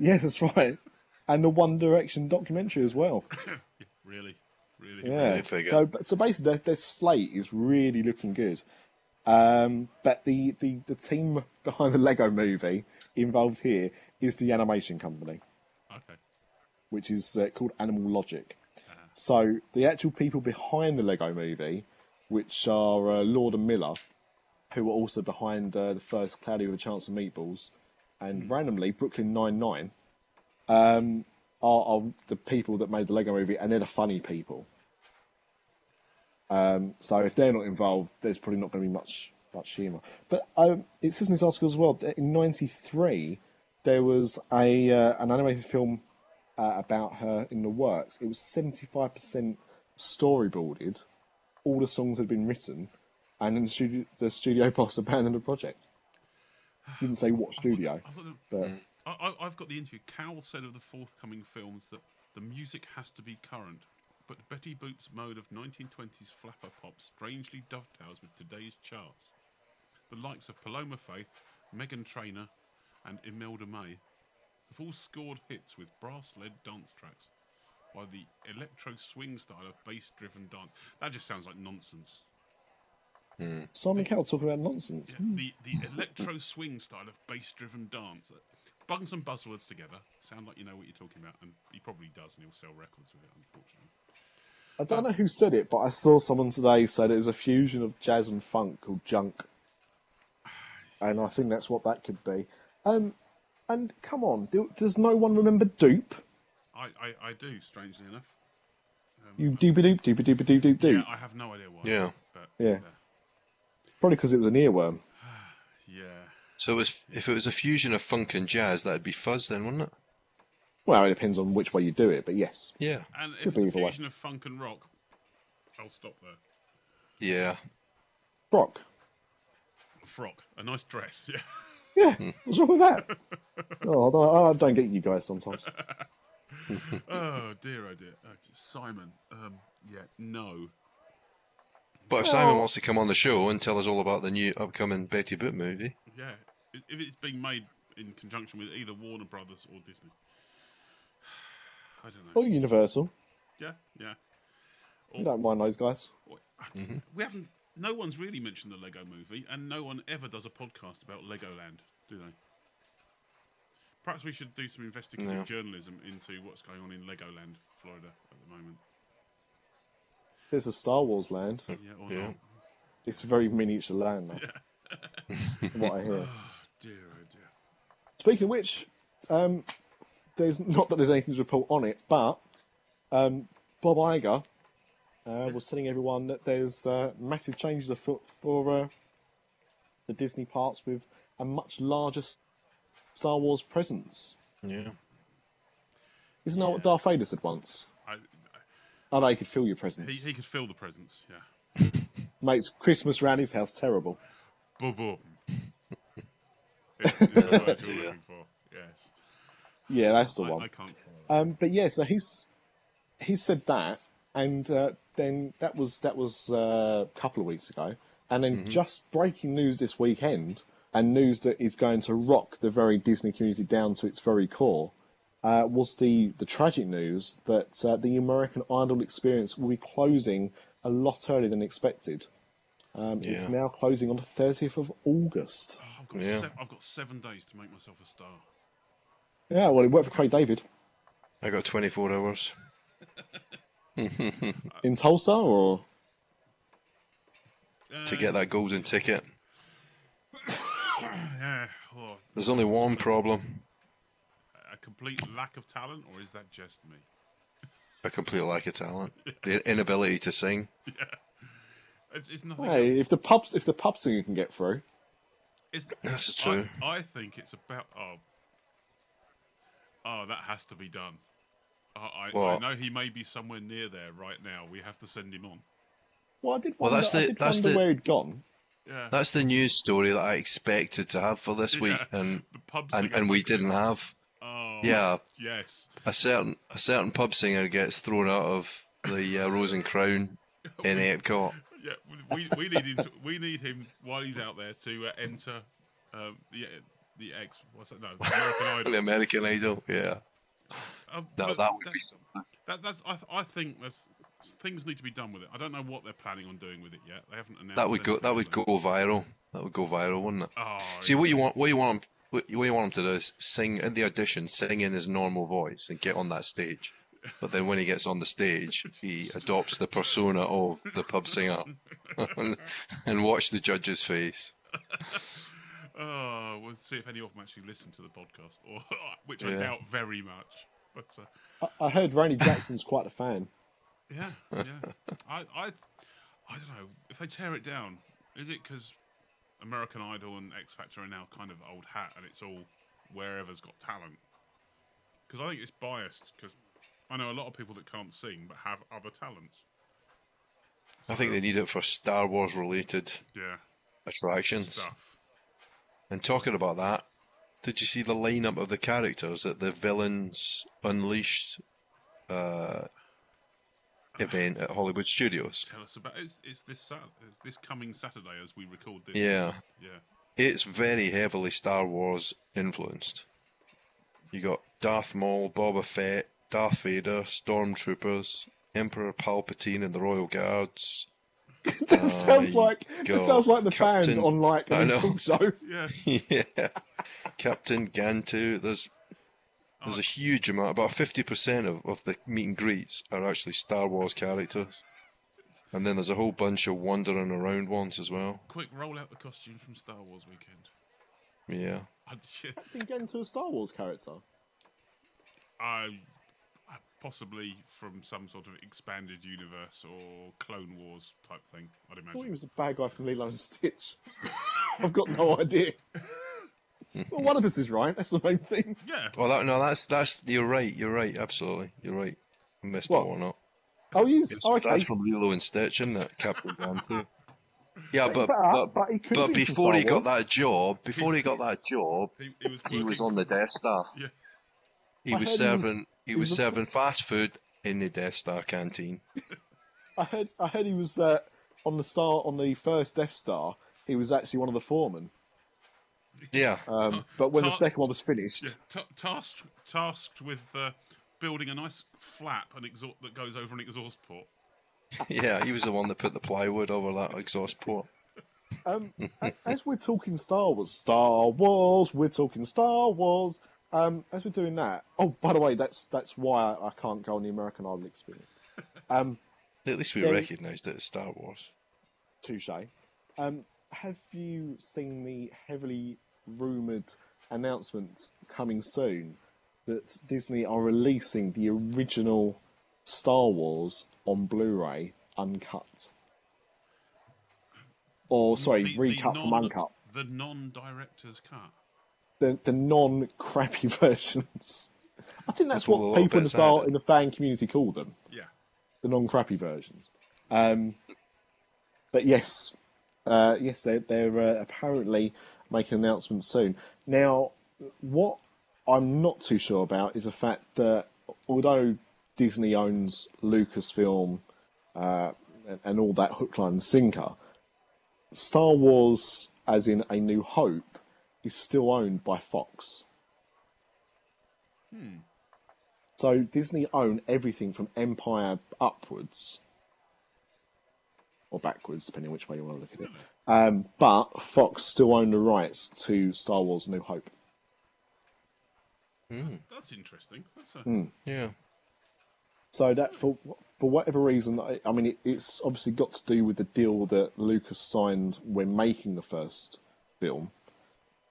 Yeah, that's right. And the One Direction documentary as well. Really, really. Yeah. Really. So, so basically, their, their slate is really looking good. Um, but the, the, the team behind the Lego movie involved here is the animation company, Okay. which is uh, called Animal Logic. So the actual people behind the Lego movie, which are uh, Lord and Miller, who were also behind uh, the first Cloudy with a Chance of Meatballs, and randomly Brooklyn Nine Nine, um, are, are the people that made the Lego movie, and they're the funny people. Um, so if they're not involved, there's probably not going to be much much humour. But um, it says in this article as well that in '93 there was a uh, an animated film uh, about her in the works. It was 75% storyboarded. All the songs had been written, and then the studio, the studio boss abandoned the project. Didn't say what studio, I've got, the, but I, I- I've got the interview. Cowell said of the forthcoming films that the music has to be current, but Betty Boop's mode of 1920s flapper pop strangely dovetails with today's charts. The likes of Paloma Faith, Meghan Trainor, and Imelda May have all scored hits with brass-led dance tracks, while the electro swing style of bass-driven dance that just sounds like nonsense. Simon Cowell talking about nonsense. Yeah, the the electro swing style of bass-driven dance. Bung some buzzwords together, sound like you know what you're talking about, and he probably does, and he'll sell records with it. Unfortunately, I don't know who said it, but I saw someone today say was a fusion of jazz and funk called junk, and I think that's what that could be. Um, and come on, do, does no one remember Doop? I, I, I do. Strangely enough, um, You doopy doop doopy doopy doop doop yeah, doop. Yeah, I have no idea why. Yeah. but Yeah. Probably because it was an earworm. yeah. So it was, if it was a fusion of funk and jazz, that'd be fuzz then, wouldn't it? Well, it depends on which way you do it, but yes. Yeah. And if Could it's a either way. fusion of funk and rock, I'll stop there. Yeah. Brock. Frock, a nice dress. Yeah. Yeah, what's wrong with that? oh, I don't, I don't get you guys sometimes. oh dear, oh dear. Uh, Simon. Um, yeah, no. But if Well- Simon wants to come on the show and tell us all about the new upcoming Betty Boop movie, Yeah, if it's being made in conjunction with either Warner Brothers or Disney. I don't know. Or Universal. Yeah, yeah. You don't mind those guys. Or- We haven't. No one's really mentioned the Lego Movie, and no one ever does a podcast about Legoland, do they? Perhaps we should do some investigative No. journalism into what's going on in Legoland, Florida, at the moment. There's a Star Wars land. Yeah, or Yeah. not. It's a very miniature land now. from what I hear. Oh dear, oh dear. Speaking of which, um, there's not that there's anything to report on it, but um, Bob Iger was telling everyone that there's uh, massive changes afoot for uh, the Disney parks with a much larger Star Wars presence. yeah. Isn't that what Darth Vader said once? I, Oh, no, he could feel your presence. he could feel the presence, yeah. Makes Christmas round his house terrible. Boom, boom. It's, it's the word you're looking for. Yes. Yeah, that's the I, one. I can't. Um, but yeah, so he's he said that, and uh, then that was that was uh, a couple of weeks ago, and then just breaking news this weekend, and news that is going to rock the very Disney community down to its very core, uh, was the the tragic news that uh, the American Idol experience will be closing a lot earlier than expected. Um, It's now closing on the 30th of August. Oh, I've, got Yeah. se- I've got seven days to make myself a star. Yeah, well, it worked for Craig David I got 24 hours. Mm-hmm. in Tulsa, or to get that golden ticket. Yeah, oh, There's only one problem a complete lack of talent, or is that just me? a complete lack of talent, the inability to sing. It's, it's nothing. hey, if the pubs if the pub singer can get through. It's, That's I- true. I, think it's about. Oh, oh, that has to be done. I, I, I know he may be somewhere near there right now. We have to send him on. Well, I did Well, wonder, that's I the- did that's wonder the- where he'd gone. Yeah. That's the news story that I expected to have for this week, and the pub and, and we didn't have. Oh, Yeah. Yes. A certain a certain pub singer gets thrown out of the uh, Rose and Crown in Epcot. Yeah. We, we need him. To, we need him while he's out there to uh, enter um, the the X. What's that? No, American Idol. The American Idol, yeah. Um, No, but that would be something. That, that's. I, I think there's things need to be done with it. I don't know what they're planning on doing with it yet. They haven't announced. That would go. That would go viral. That would go viral, wouldn't it? Oh, See what you want. What you want. What you want him to do is sing in the audition, sing in his normal voice, and get on that stage. But then when he gets on the stage, he adopts the persona of the pub singer, and watch the judge's face. Oh, we'll see if any of them actually listen to the podcast, or which I doubt very much. But uh, I, I heard Randy Jackson's quite a fan. yeah, yeah. I, I, I don't know if they tear it down. Is it because American Idol and X Factor are now kind of old hat, and it's all wherever's got talent? Because I think it's biased. Because I know a lot of people that can't sing but have other talents. I think they need it for Star Wars related Yeah, attractions. stuff. And talking about that, did you see the lineup of the characters at the Villains Unleashed uh, event at Hollywood Studios? Tell us about it's, it's this Sat- it's this coming Saturday as we record this. Yeah. yeah. It's very heavily Star Wars influenced. You got Darth Maul, Boba Fett, Darth Vader, Stormtroopers, Emperor Palpatine and the Royal Guards. That Uh, sounds like got that sounds like the Captain- band on like I a know. talk show. Yeah. yeah, Captain Gantu. There's there's a huge amount, about fifty percent of, of the meet and greets are actually Star Wars characters, and then there's a whole bunch of wandering around ones as well. Quick, roll out the costumes from Star Wars weekend. Yeah, I, shit, Can get into a Star Wars character. I, I possibly from some sort of expanded universe or Clone Wars type thing. I'd I thought he was a bad guy from Lilo and Stitch. I've got no idea. well, one of us is right. That's the main thing. Yeah. Well, that, no, that's that's you're right. You're right. Absolutely, you're right. I missed What? that one up. Oh, he's It's, oh, okay. That's from Lilo and Stitch, isn't it? Captain Gantu. Yeah, but But- but, but he could but be before he got that job, before he got that job, He, he was. he was on the Death Star. Yeah. He I was heard he was- serving he he was was serving fast food in the Death Star canteen. I heard I heard he was uh, on the star on the first Death Star. He was actually one of the foremen. Yeah, Um, but when the second one was finished, Yeah. ta tasked tasked with uh, building a nice flap and exhaust that goes over an exhaust port. yeah, he was the one that put the plywood over that exhaust port. um, as we're talking Star Wars, Star Wars, we're talking Star Wars. Um, as we're doing that, oh, by the way, that's that's why I, I can't go on the American Idol experience. Um, At least we Yeah. recognised it as Star Wars. touche. Um, have you seen the heavily rumoured announcement coming soon that Disney are releasing the original Star Wars on Blu-ray uncut? Or sorry, The- the recut from uncut. The non-director's cut. The the non-crappy versions. I think that's what a what lot of people in the Star in the fan community call them. Yeah. the non-crappy versions. Um, but yes, uh, yes, they're, they're uh, apparently making announcements soon. Now, what I'm not too sure about is the fact that although Disney owns Lucasfilm uh, and, and all that hook, line, and sinker, Star Wars, as in A New Hope, is still owned by Fox. So Disney own everything from Empire upwards, or backwards, depending which way you want to look at it. Um, but Fox still own the rights to Star Wars: New Hope. That's, that's interesting. That's a, Hmm. Yeah. So that for for whatever reason, I, I mean, it, it's obviously got to do with the deal that Lucas signed when making the first film,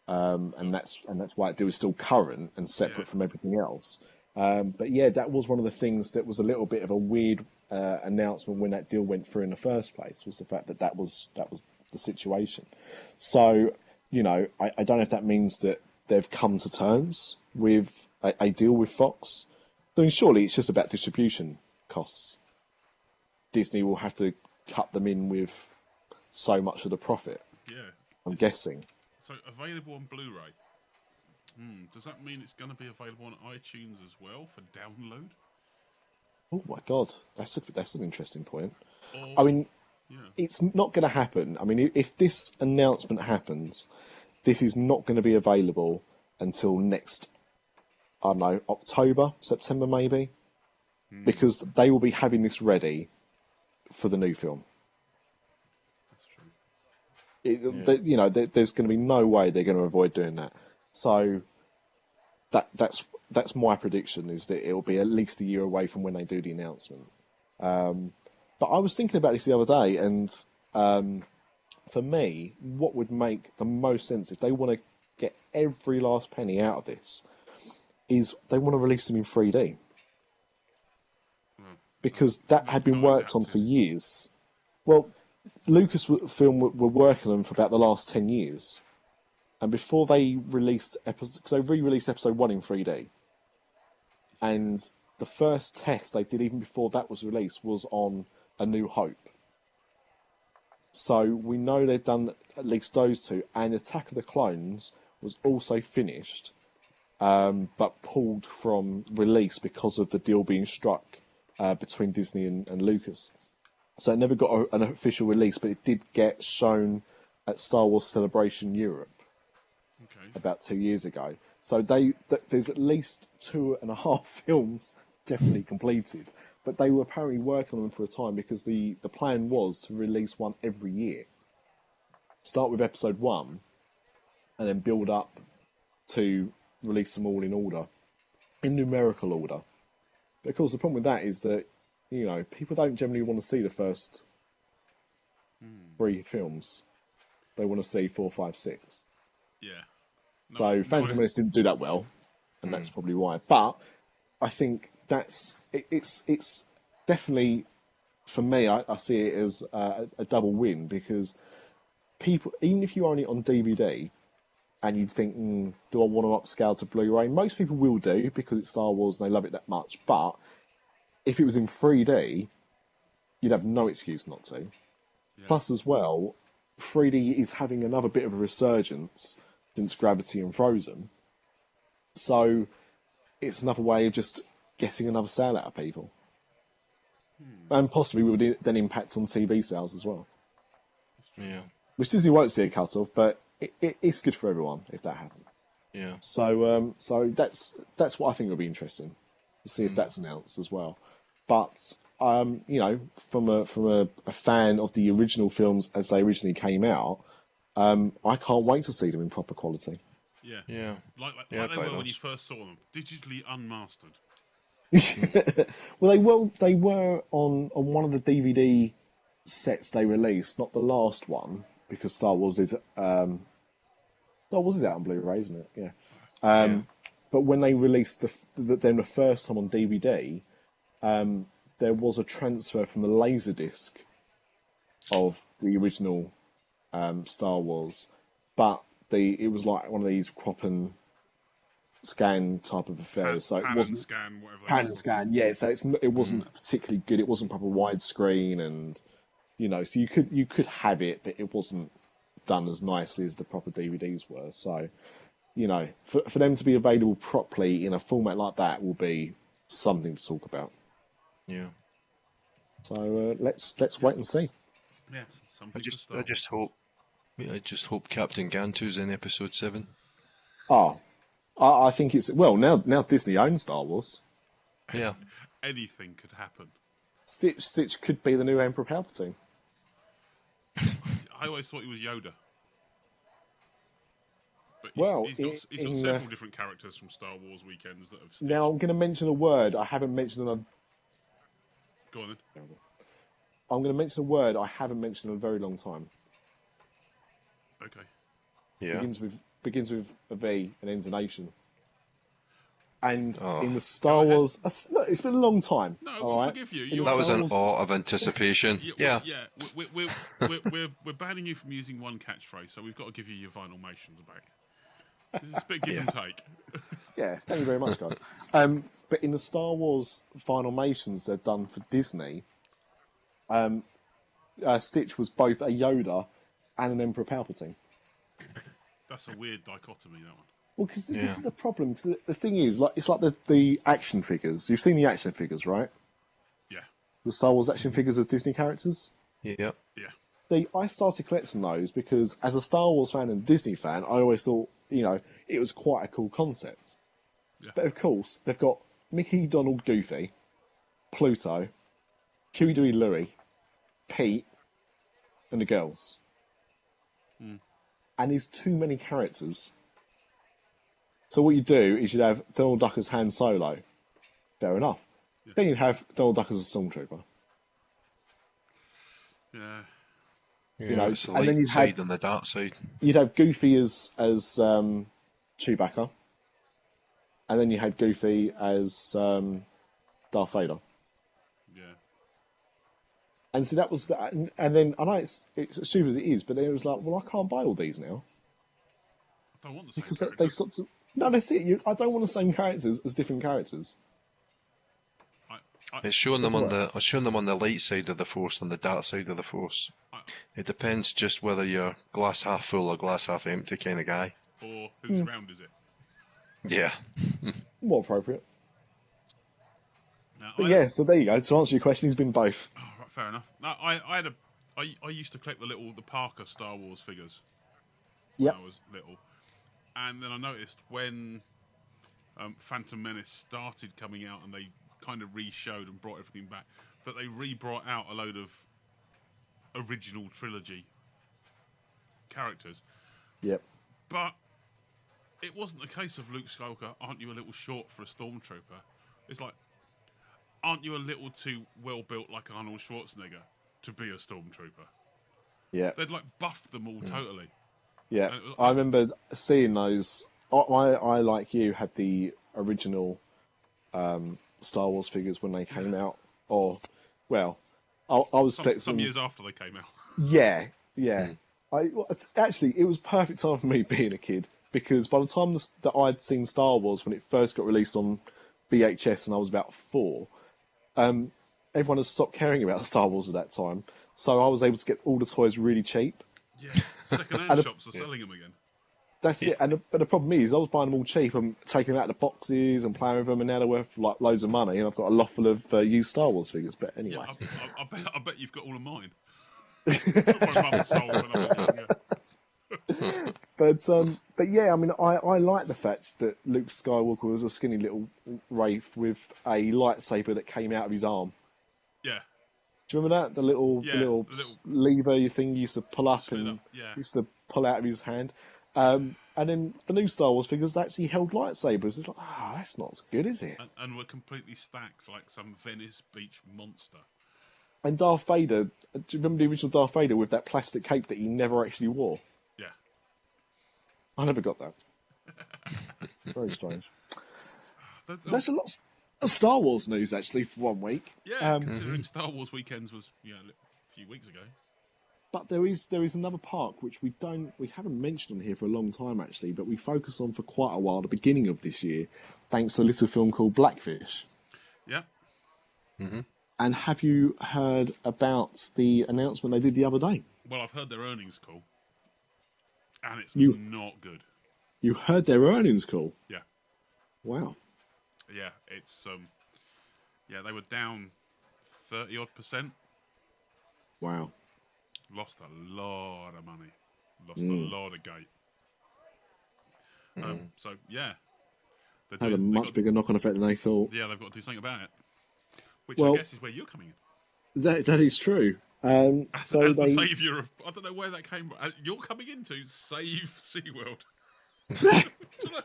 um, and that's and that's why that deal is still current and separate Yeah. from everything else. Um, but yeah, that was one of the things that was a little bit of a weird uh, announcement when that deal went through in the first place. Was the fact that that was that was the situation. So you know, I, I don't know if that means that they've come to terms with a, a deal with Fox. I mean, surely it's just about distribution costs. Disney will have to cut them in with so much of the profit. yeah. I'm guessing. So available on Blu-ray. Hmm. Does that mean it's going to be available on iTunes as well for download? Oh my god, that's a, that's an interesting point. Or, I mean, yeah. it's not going to happen. I mean, if this announcement happens, this is not going to be available until next, I don't know, October, September maybe, because they will be having this ready for the new film. It, th- you know, there, there's going to be no way they're going to avoid doing that. So that that's that's my prediction is that it will be at least a year away from when they do the announcement. Um, but I was thinking about this the other day, and um, for me, what would make the most sense if they want to get every last penny out of this is they want to release them in 3D because that had been worked on for years. Well, Lucasfilm were, working on for about the last ten years, and before they released episode, because they re-released episode one in 3D, and the first test they did even before that was released was on A New Hope. So we know they've done at least those two, and Attack of the Clones was also finished, um, but pulled from release because of the deal being struck uh, between Disney and, and Lucas. So it never got a, an official release, but it did get shown at Star Wars Celebration Europe Okay. about two years ago. So they th- there's at least two and a half films definitely completed, but they were apparently working on them for a time because the the plan was to release one every year. Start with episode one, and then build up to release them all in order, in numerical order. But of course, the problem with that is that you know people don't generally want to see the first three films. They want to see four, five, six. Yeah. No, So no, Phantom Menace didn't do that well, and that's probably why. But I think that's it, it's it's definitely for me. I, I see it as a, a double win because people, even if you own it on DVD, and you'd think, mm, do I want to upscale to Blu-ray? Most people will do because it's Star Wars and they love it that much. But if it was in 3D, you'd have no excuse not to. Plus, as well, 3D is having another bit of a resurgence since Gravity and Frozen. So it's another way of just getting another sale out of people. And possibly we would then impact on TV sales as well. Yeah. Which Disney won't see a cut off, but it, it, it's good for everyone if that happens. Yeah. So um, so that's that's what I think will be interesting to see if that's announced as well. But um, you know, from a from a, a fan of the original films as they originally came out, um, I can't wait to see them in proper quality. Yeah. Yeah. Like, like, Yeah, like they quite were when you first saw them, digitally unmastered. well, they were they were on on one of the DVD sets they released, not the last one, because Star Wars is um, Star Wars is out on Blu-ray, isn't it? Yeah. Um, But when they released the, the then the first time on DVD, um, there was a transfer from the Laserdisc of the original um, Star Wars, but the it was like one of these crop and scan type of affairs, so it pan and wasn't scan, whatever. pan it. scan. Yeah, so it's it wasn't particularly good. It wasn't proper widescreen, and you know, so you could you could have it, but it wasn't done as nicely as the proper DVDs were. So, you know, for for them to be available properly in a format like that will be something to talk about. Yeah. So uh, let's let's wait and see. Yes, I something to just. I just hope, I just hope Captain Gantu's in episode seven. Oh, I, I think it's well now. Now Disney owns Star Wars. Yeah. Anything could happen. Stitch Stitch could be the new Emperor Palpatine. I always thought he was Yoda. But he's, Well, he's got, in- he's got in, several uh, different characters from Star Wars weekends that have stitched. Now I'm going to mention a word I haven't mentioned in a Go on then. I'm going to mention a word I haven't mentioned in a very long time. Okay. Yeah. Begins with begins with a V and ends in Asian. And Oh. in the Star Wars, a s- look, it's been a long time. No, we'll right? forgive you. You're- That was Star an Wars- awe of anticipation. Yeah, Yeah. We're, we're, we're, we're, we're, we're banning you from using one catchphrase, so we've got to give you your Vinylmations back. It's a bit give and take. Yeah, thank you very much, guys. um, but in the Star Wars Vinylmations they've done for Disney, um, uh, Stitch was both a Yoda and an Emperor Palpatine. That's a weird dichotomy, that one. Well, because Yeah. this is the problem. Because the, the thing is, like, it's like the, the action figures. You've seen the action figures, right? Yeah. The Star Wars action figures as Disney characters. Yeah. Yeah. See, I started collecting those because, as a Star Wars fan and Disney fan, I always thought, you know, it was quite a cool concept. Yeah. But of course, they've got Mickey, Donald, Goofy, Pluto, Huey, Dewey, Louie, Pete, and the girls. Hmm. And there's too many characters. So what you do is you'd have Donald Duck as Han Solo. Fair enough. Then you'd have Donald Duck as a stormtrooper. Yeah. Yeah know, it's the and then you side had- and the dark side. you'd have Goofy as as um, Chewbacca, and then you had Goofy as um, Darth Vader. Yeah. And so that was that, and, and then I know it's it's as stupid as it is, but then it was like, well, I can't buy all these now I don't want the same because they, character. they sort of no, that's it. You, I don't want the same characters as different characters. I, I, It's showing them Doesn't on the it's showing them on the light side of the force and the dark side of the force. I, It depends just whether you're glass half full or glass half empty kind of guy. or whose Hmm. round is it? Yeah. More appropriate. Now, But yeah, so there you go. To answer your question, he's been both. Oh, right, fair enough. No, I, I had a, I, I used to collect the little, the Parker Star Wars figures Yeah. when I was little, and then I noticed when um, Phantom Menace started coming out and they kind of re-showed and brought everything back, that they re-brought out a load of original trilogy characters, Yep. but it wasn't a case of Luke Skywalker. Aren't you a little short for a stormtrooper? It's like, aren't you a little too well built like Arnold Schwarzenegger to be a stormtrooper? Yeah. They'd like buffed them all totally. Yeah, was- I remember seeing those. I, I, I, like you, had the original um, Star Wars figures when they came out. Or, well, I, I was Some, collecting. some years after they came out. Yeah, yeah. I actually, it was perfect time for me being a kid because by the time that I'd seen Star Wars when it first got released on VHS and I was about four, um, everyone had stopped caring about Star Wars at that time. So I was able to get all the toys really cheap. Yeah, second-hand shops are selling them again. That's it. And the, but the problem is, I was buying them all cheap and taking them out of the boxes and playing with them, and now they're worth like loads of money. And I've got a lot full of uh, used Star Wars figures. But Yeah, anyway, I, I, I, bet, I bet you've got all of mine. My mum sold when I was younger. but um, but yeah, I mean, I, I like the fact that Luke Skywalker was a skinny little wraith with a lightsaber that came out of his arm. Yeah, Do you remember that? The little, Yeah, the little, the little- lever thing you used to pull up and up, yeah. used to pull out of his hand. Um, and then the new Star Wars figures actually held lightsabers. It's like, ah, that's not as good, is it? and, and we're completely stacked like some Venice Beach monster. And Darth Vader, do you remember the original Darth Vader with that plastic cape that he never actually wore? Yeah. I never got that. Very strange. That- There's a lot of Star Wars news actually for one week. yeah, Um, considering Star Wars weekends was you know, a few weeks ago. But there is there is another park which we don't we haven't mentioned on here for a long time actually, but we focus on for quite a while, the beginning of this year, thanks to a little film called Blackfish. Yeah. Mhm. And have you heard about the announcement they did the other day? Well, I've heard their earnings call, and it's You- not good. You heard their earnings call. Yeah. Wow. Yeah, it's um, yeah, they were down thirty odd percent. Wow. Lost a lot of money. Lost Mm. a lot of gate. Um, so yeah, they're Had a much bigger knock on effect than they thought. Yeah, they've got to do something about it. Which Well- I guess is where you're coming in. That that is true. Um, As, so as they, the saviour of, I don't know where that came from. Uh, You're coming in to save SeaWorld.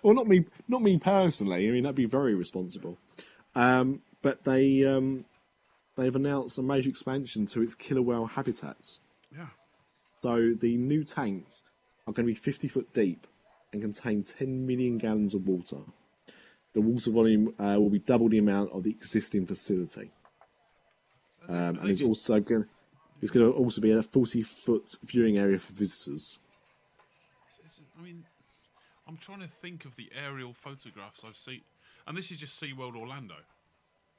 well, not me, not me personally. I mean, that'd be very responsible. Um, but they um, they've announced a major expansion to its killer whale habitats. So the new tanks are going to be 50 foot deep and contain 10 million gallons of water. The water volume uh, will be double the amount of the existing facility. Um, and it's also going. It's going to also be a 40 foot viewing area for visitors. I mean, I'm trying to think of the aerial photographs I've seen, and this is just SeaWorld Orlando.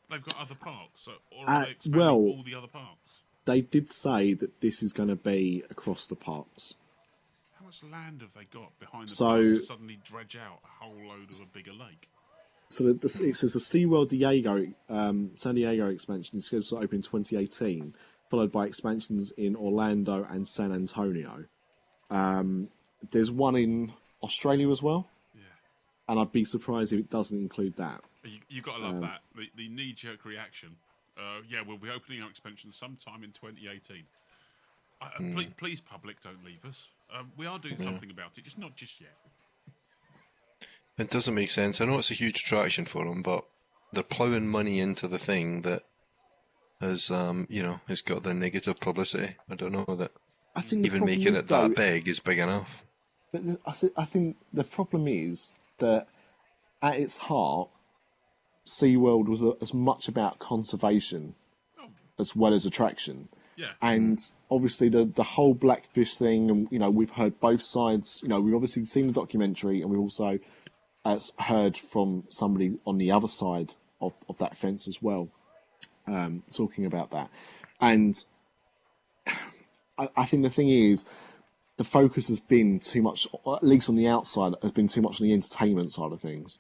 They've got other parts, so, or are Uh, they expanding well- all the other parks? They did say that this is going to be across the parks. How much land have they got behind the So- park to suddenly dredge out a whole load of a bigger lake? So the, the, it says the SeaWorld Diego, um, San Diego expansion is scheduled to open in 2018, followed by expansions in Orlando and San Antonio. Um, there's one in Australia as well, Yeah. and I'd be surprised if it doesn't include that. You, you've got to love Um, that. The, the knee jerk reaction. Uh, yeah, we'll be opening our expansion sometime in 2018. Uh, Hmm. please, please, public, don't leave us. Um, we are doing something about it, just not just yet. It doesn't make sense. I know it's a huge attraction for them, but they're ploughing money into the thing that has, um, you know, has got the negative publicity. I don't know that I think even making is, it that big is big enough. But the, I think the problem is that at its heart, SeaWorld was a, as much about conservation as well as attraction. Yeah. And obviously the the whole blackfish thing, and you know we've heard both sides. You know we've obviously seen the documentary, and we've also uh, heard from somebody on the other side of, of that fence as well, um, talking about that. And I, I think the thing is, the focus has been too much, at least on the outside, has been too much on the entertainment side of things.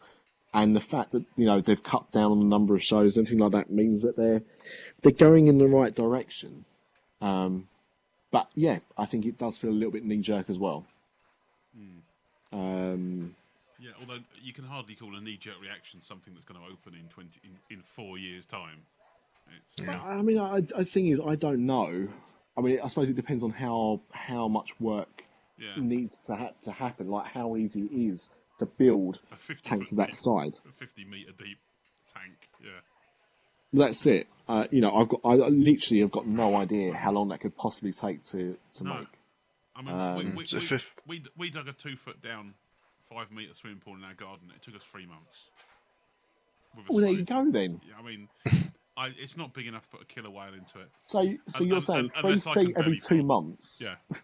And the fact that you know they've cut down on the number of shows, anything like that, means that they're they're going in the right direction. Um, but yeah, I think it does feel a little bit knee jerk as well. Um, Yeah, although you can hardly call a knee jerk reaction something that's going to open in 20 in, in four years' time. It's uh, I mean, I, I think is I don't know. I mean, I suppose it depends on how how much work Yeah. needs to ha- to happen, like how easy it is to build a 50 tanks of that deep- size. A 50 meter deep tank. Yeah. That's it. Uh, you know, I've got I literally have got no idea how long that could possibly take to to No. make. I mean, Um, we, we, we, we, we dug a two foot down, five metre swimming pool in our garden. It took us three months. With a Well, there you go then. Yeah, I mean, I, it's not big enough to put a killer whale into it. So, so Un- you're un- saying un- three unless I can feet every two months? Yeah.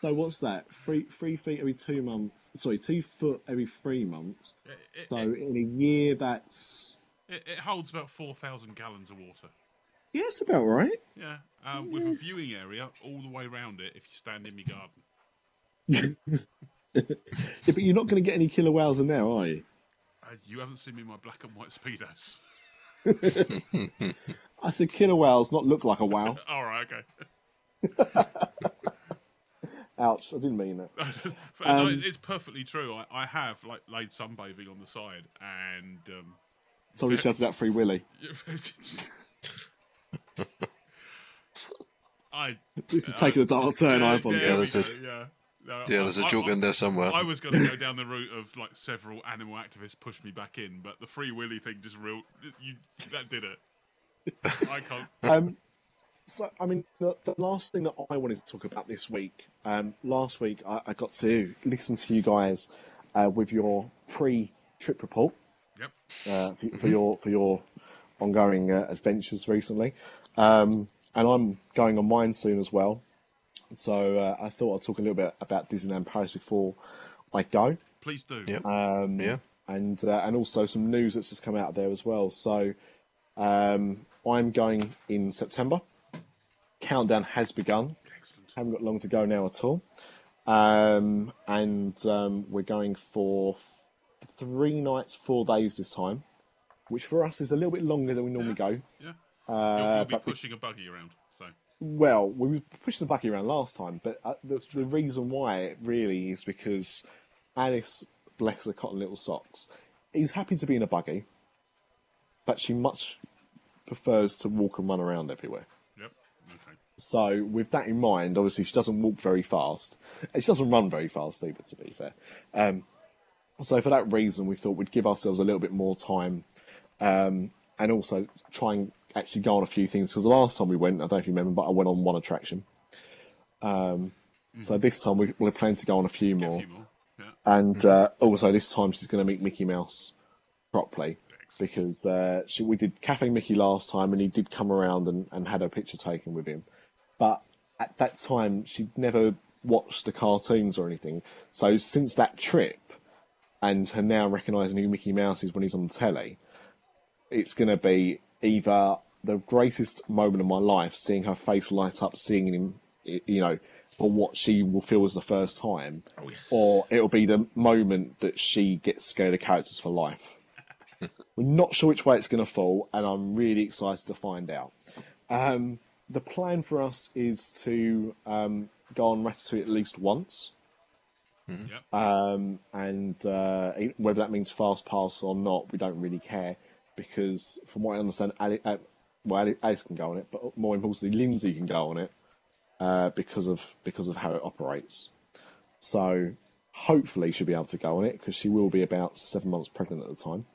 So what's that? Three three feet every two months. Sorry, two foot every three months. It, So it, in a year, that's it, it holds about four thousand gallons of water. yeah, it's about right. Yeah, um, with a viewing area all the way around it if you stand in my garden. Yeah, but you're not going to get any killer whales in there, are you? Uh, you haven't seen me in my black and white speedos. I said killer whales, not look like a whale. all right, okay. Ouch! I didn't mean that. But no, Um, it's perfectly true. I, I have like laid sunbathing on the side, and um, Sorry, shouted out Free Willy. I This is taking a dark turn. I yeah, apologize. Yeah, there's a- yeah, yeah. No, Yeah, there's a I- joke I- in there somewhere. I was going to go down the route of like several animal activists pushed me back in, but the free willy thing just real you that did it. I can't. Um, so, I mean, the, the last thing that I wanted to talk about this week, um, last week I, I got to listen to you guys uh, with your pre-trip report Yep. uh, for, for your for your ongoing uh, adventures recently, um, and I'm going on mine soon as well. So uh, I thought I'd talk a little bit about Disneyland Paris before I go. Please do. Yep. Um, Yeah. And uh, and also some news that's just come out there as well. So um, I'm going in September. Countdown has begun. Excellent. Haven't got long to go now at all. Um, and um, we're going for three nights, four days this time, which for us is a little bit longer than we normally go. Yeah. Uh, You'll, you'll be we- pushing a buggy around. So well, we were pushing the buggy around last time, but uh, the, the reason why really is because Alice, bless her cotton little socks, is happy to be in a buggy, but she much prefers to walk and run around everywhere. So, with that in mind, obviously she doesn't walk very fast, she doesn't run very fast either. To be fair, um, so for that reason, we thought we'd give ourselves a little bit more time, um, and also try and actually go on a few things. Because the last time we went, I don't know if you remember, but I went on one attraction. Um, So this time we, we're planning to go on a few Get a more, few more. Yeah. and uh, also this time she's going to meet Mickey Mouse properly because uh, she, we did Cafe Mickey last time, and he did come around and, and had a picture taken with him. But at that time, she'd never watched the cartoons or anything. So since that trip, and her now recognising who Mickey Mouse is when he's on the telly, it's going to be either the greatest moment of my life, seeing her face light up, seeing him, you know, for what she will feel was the first time, Oh yes. or it'll be the moment that she gets scared of characters for life. We're not sure which way it's going to fall, and I'm really excited to find out. Um, the plan for us is to um, go on Ratatouille at least once, Yep. um, and uh, whether that means fast pass or not, we don't really care because, from what I understand, Ali, uh, well, Ali, Alice can go on it, but more importantly, Lindsay can go on it uh, because of because of how it operates. So hopefully she'll be able to go on it because she will be about seven months pregnant at the time.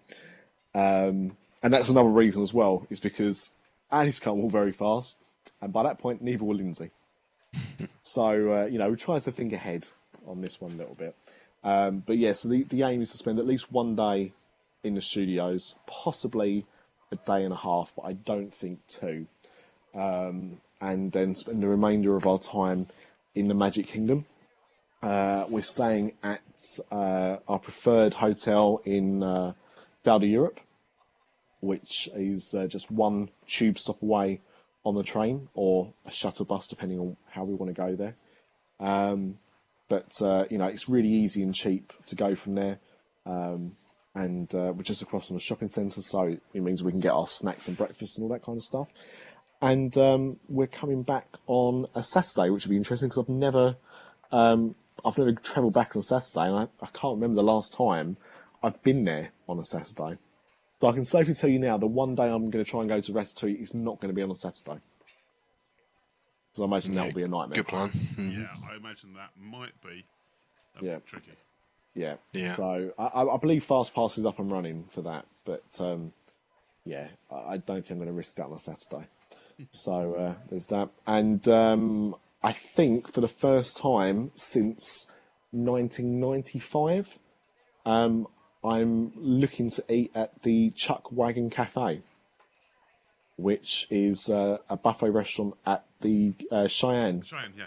Um, and that's another reason as well, is because Alice can't walk very fast, and by that point, neither will Lindsay. so uh, you know, we try to think ahead on this one a little bit. Um, but yeah, so the, the aim is to spend at least one day in the studios, possibly a day and a half, but I don't think two. Um, and then spend the remainder of our time in the Magic Kingdom. Uh, we're staying at uh, our preferred hotel in uh, Val d'Europe, which is uh, just one tube stop away on the train or a shuttle bus, depending on how we want to go there. Um, but uh, you know, it's really easy and cheap to go from there. Um, and uh, we're just across from the shopping centre, so it means we can get our snacks and breakfast and all that kind of stuff. And um, we're coming back on a Saturday, which will be interesting because I've never, um, I've never travelled back on a Saturday, and I, I can't remember the last time I've been there on a Saturday. So I can safely tell you now, the one day I'm going to try and go to Ratatouille is not going to be on a Saturday. So I imagine that will be a nightmare. Good plan. Mhm. Yeah, I imagine that might be a Yeah. bit tricky. Yeah. Yeah. So I, I I believe Fast Pass is up and running for that, but um, yeah, I, I don't think I'm going to risk that on a Saturday. so uh, there's that, and um, I think for the first time since 1995, um, I'm looking to eat at the Chuck Wagon Cafe, which is uh, a buffet restaurant at the uh, Cheyenne Cheyenne, yeah.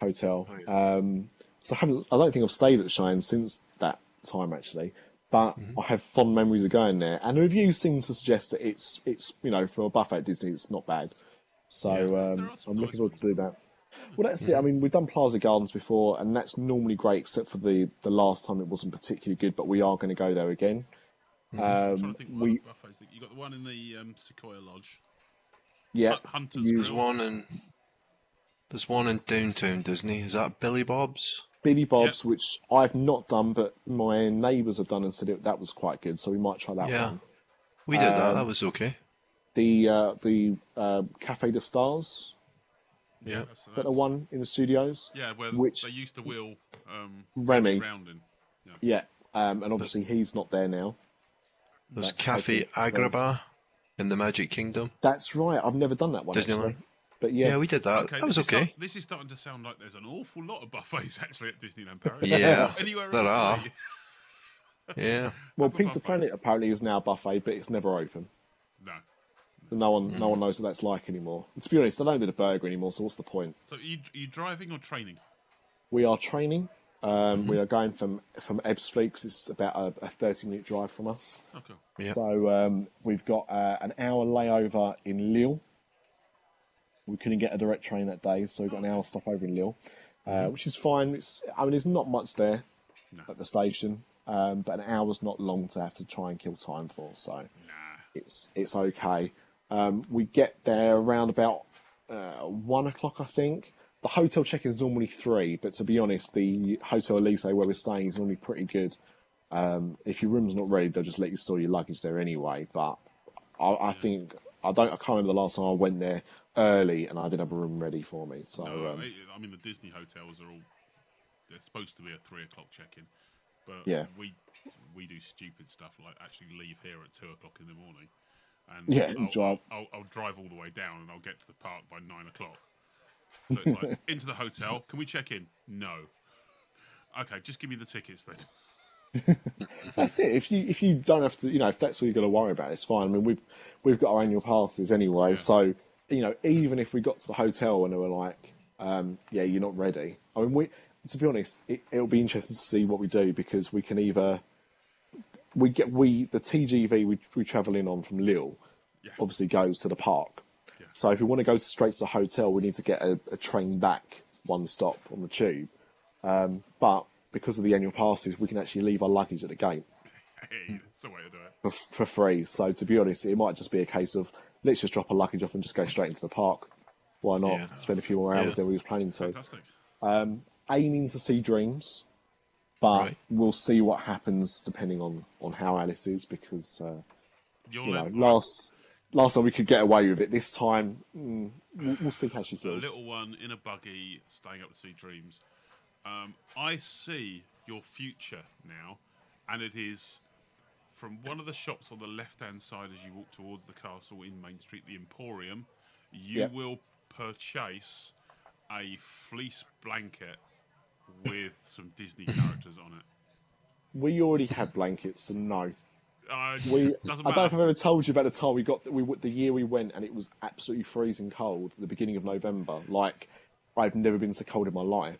Hotel. Oh, yeah. Um, so I haven't. I don't think I've stayed at Cheyenne since that time actually, but Mm-hmm. I have fond memories of going there. And the reviews seem to suggest that it's it's you know for a buffet at Disney, it's not bad. So There um, I'm nice looking forward to do that. Well, that's it. I mean, we've done Plaza Gardens before, and that's normally great, except for the the last time it wasn't particularly good. But we are going to go there again. I'm trying Um, to think what we other You got the one in the um, Sequoia Lodge. yeah, Hunter's you- There's one in there's one in downtown Disney. Is that Billy Bob's? Billy Bob's, which I've not done, but my neighbours have done and said it, that was quite good. So we might try that one. Yeah. one. We did that. Um, That was okay. The uh, the uh, Cafe de Stars, Yeah, Yeah. that's, is that the one in the studios? Yeah, where which- they used to wheel um, Remy. round in. Yeah. Yeah, um, and obviously he's not there now. There's Kathy Cafe Cafe Agrabah in the Magic Kingdom. That's right. I've never done that one. Disneyland. Actually. But Yeah, yeah, we did that. Okay, that was okay. start- this is starting to sound like there's an awful lot of buffets actually at Disneyland Paris. Yeah, anywhere there else. are. Yeah. well, Pizza buffet. Planet apparently is now a buffet, but it's never open. No. No one, Mm. no one knows what that's like anymore. And to be honest, I don't do the burger anymore. So what's the point? So you you driving or training? We are training. Um, Mm-hmm. We are going from from Ebbsfleet 'cause it's about a, a thirty minute drive from us. Okay. Yeah. So um, we've got uh, an hour layover in Lille. We couldn't get a direct train that day, so we've got an hour stopover in Lille, uh, which is fine. It's, I mean, there's not much there No. at the station, um, but an hour's not long to have to try and kill time for, so Nah. it's it's okay. Um, we get there around about uh, one o'clock, I think. The hotel check-in is normally three, but to be honest, the Hotel Elise where we're staying is normally pretty good. Um, if your room's not ready, they'll just let you store your luggage there anyway. But I, I think I don't. I can't remember the last time I went there early and I didn't have a room ready for me. So No, um, I, I mean the Disney hotels are all they're supposed to be a three o'clock check-in, but Yeah. we we do stupid stuff like actually leave here at two o'clock in the morning, and Yeah, I'll, drive. I'll, I'll, I'll drive all the way down and I'll get to the park by nine o'clock. So it's like into the hotel. Can we check in? No. Okay, just give me the tickets then. That's it. If you if you don't have to, you know, if that's all you've got to worry about, it's fine. I mean, we've we've got our annual passes anyway, Yeah. so you know, even if we got to the hotel and they were like, um, "Yeah, you're not ready," I mean, we to be honest, it, it'll be interesting to see what we do because we can either we get we the TGV we we travel in on from Lille Yeah. obviously goes to the park. Yeah. So if we want to go straight to the hotel, we need to get a, a train back one stop on the tube. Um, but because of the annual passes, we can actually leave our luggage at the gate Hey, that's the way to do it. for, for free. So to be honest, it might just be a case of let's just drop our luggage off and just go straight into the park. Why not Yeah. spend a few more hours Yeah. than we was planning to? Fantastic. Um, aiming to see dreams, but Right. we'll see what happens depending on on how Alice is because uh, you know last last time we could get away with it. This time mm, we'll, we'll see how she feels. little one in a buggy, staying up to see dreams. Um, I see your future now, and it is from one of the shops on the left-hand side as you walk towards the castle in Main Street, the Emporium. You Yep. will purchase a fleece blanket with some Disney characters on it. We already had blankets, and no, Uh, we. doesn't I don't know if. I've ever told you about the time we got we the year we went, and it was absolutely freezing cold at the beginning of November. Like I've never been so cold in my life,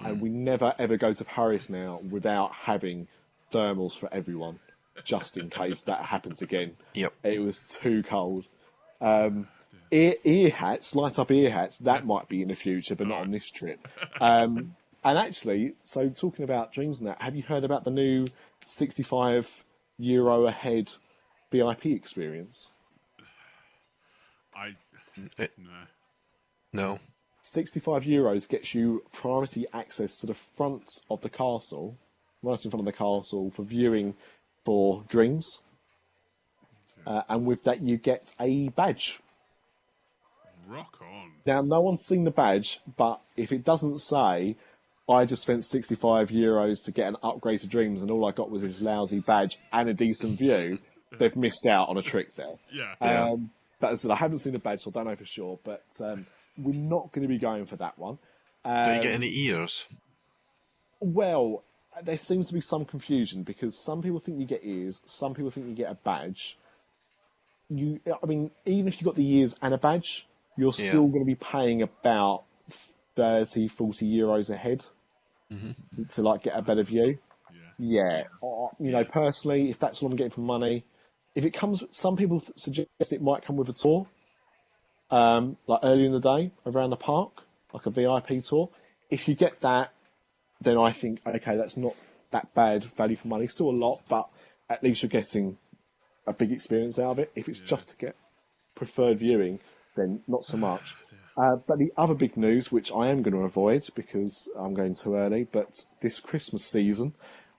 and we never ever go to Paris now without having thermals for everyone, just in case that happens again. Yep. It was too cold. Um, ear, ear hats, light up ear hats, that might be in the future, but not on this trip. Um, and actually, so talking about dreams and that, have you heard about the new 65 euro a head VIP experience? I It- no. No. 65 euros gets you priority access to the front of the castle, right in front of the castle for viewing for dreams. Uh, and with that, you get a badge. Rock on. Now, no one's seen the badge, but if it doesn't say, I just spent 65 euros to get an upgrade to Dreams and all I got was this lousy badge and a decent view, they've missed out on a trick there. Yeah. Yeah. Um, but as I said, I haven't seen the badge, so I don't know for sure, but um, we're not going to be going for that one. Um, Don't you get any ears? Well, there seems to be some confusion because some people think you get ears, some people think you get a badge. You, I mean, even if you got the ears and a badge, you're Yeah. still going to be paying about 30, 40 euros a head to, to like get a better view. Yeah. Yeah, uh, you know, personally, if that's what I'm getting for money, if it comes, some people suggest it might come with a tour, um, like early in the day around the park, like a VIP tour. If you get that, then I think okay, that's not that bad value for money. Still a lot, but at least you're getting a big experience out of it. If it's just to get preferred viewing, then not so much. Uh, but the other big news, which I am going to avoid because I'm going too early, but this Christmas season,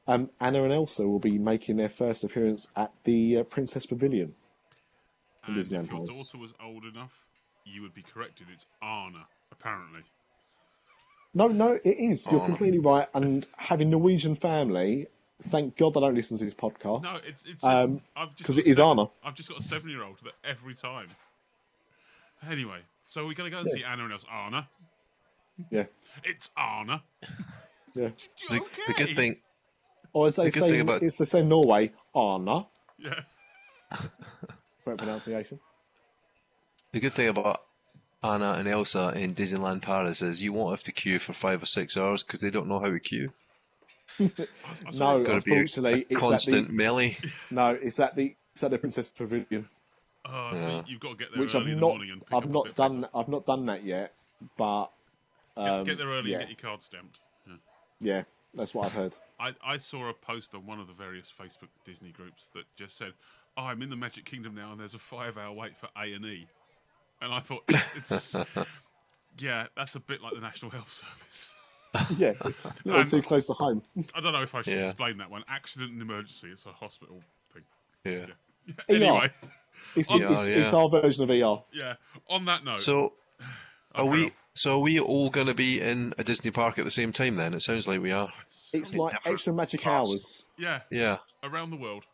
um, Anna and Elsa will be making their first appearance at the uh, Princess Pavilion. And if your daughter was old enough, you would be corrected. It's Anna, apparently. No, no, it is. You're Oh. completely right. And having Norwegian family, thank God they don't listen to this podcast. No, it's it's just Um, I've just 'cause got it is seven- Anna. I've just got a seven-year-old that every time. Anyway, so we're gonna go and see Anna and else Anna. Yeah, It's Anna. yeah. The, okay. the good thing, Or as they The good say, thing about- it's they say in Norway, Arna. Yeah. Correct pronunciation. the good thing about Anna and Elsa in Disneyland Paris is you won't have to queue for five or six hours because they don't know how to queue. I, I saw No, Got to be a, unfortunately, a it's constant at the melee. no, it's at the it's at the Princess Pavilion, Oh, so you've got to get there which early I've in the not morning and pick I've up a not bit of done paper. I've not done that yet, but Get, um, get there early yeah, and get your card stamped. Yeah. yeah, that's what I've heard. I, I saw a post on one of the various Facebook Disney groups that just said, "Oh, I'm in the Magic Kingdom now, and there's a five-hour wait for A and E," and I thought, "It's yeah, that's a bit like the National Health Service." Yeah, a little Um, too close to home. I don't know if I should Yeah. explain that one. Accident and emergency. It's a hospital thing. Yeah. Anyway, It's, Yeah, it's, it's our version of ER. yeah. On that note, So are carry we? on. So are we all going to be in a Disney park at the same time? Then it sounds like we are. It's like extra magic parts. hours. Yeah, Yeah. around the world.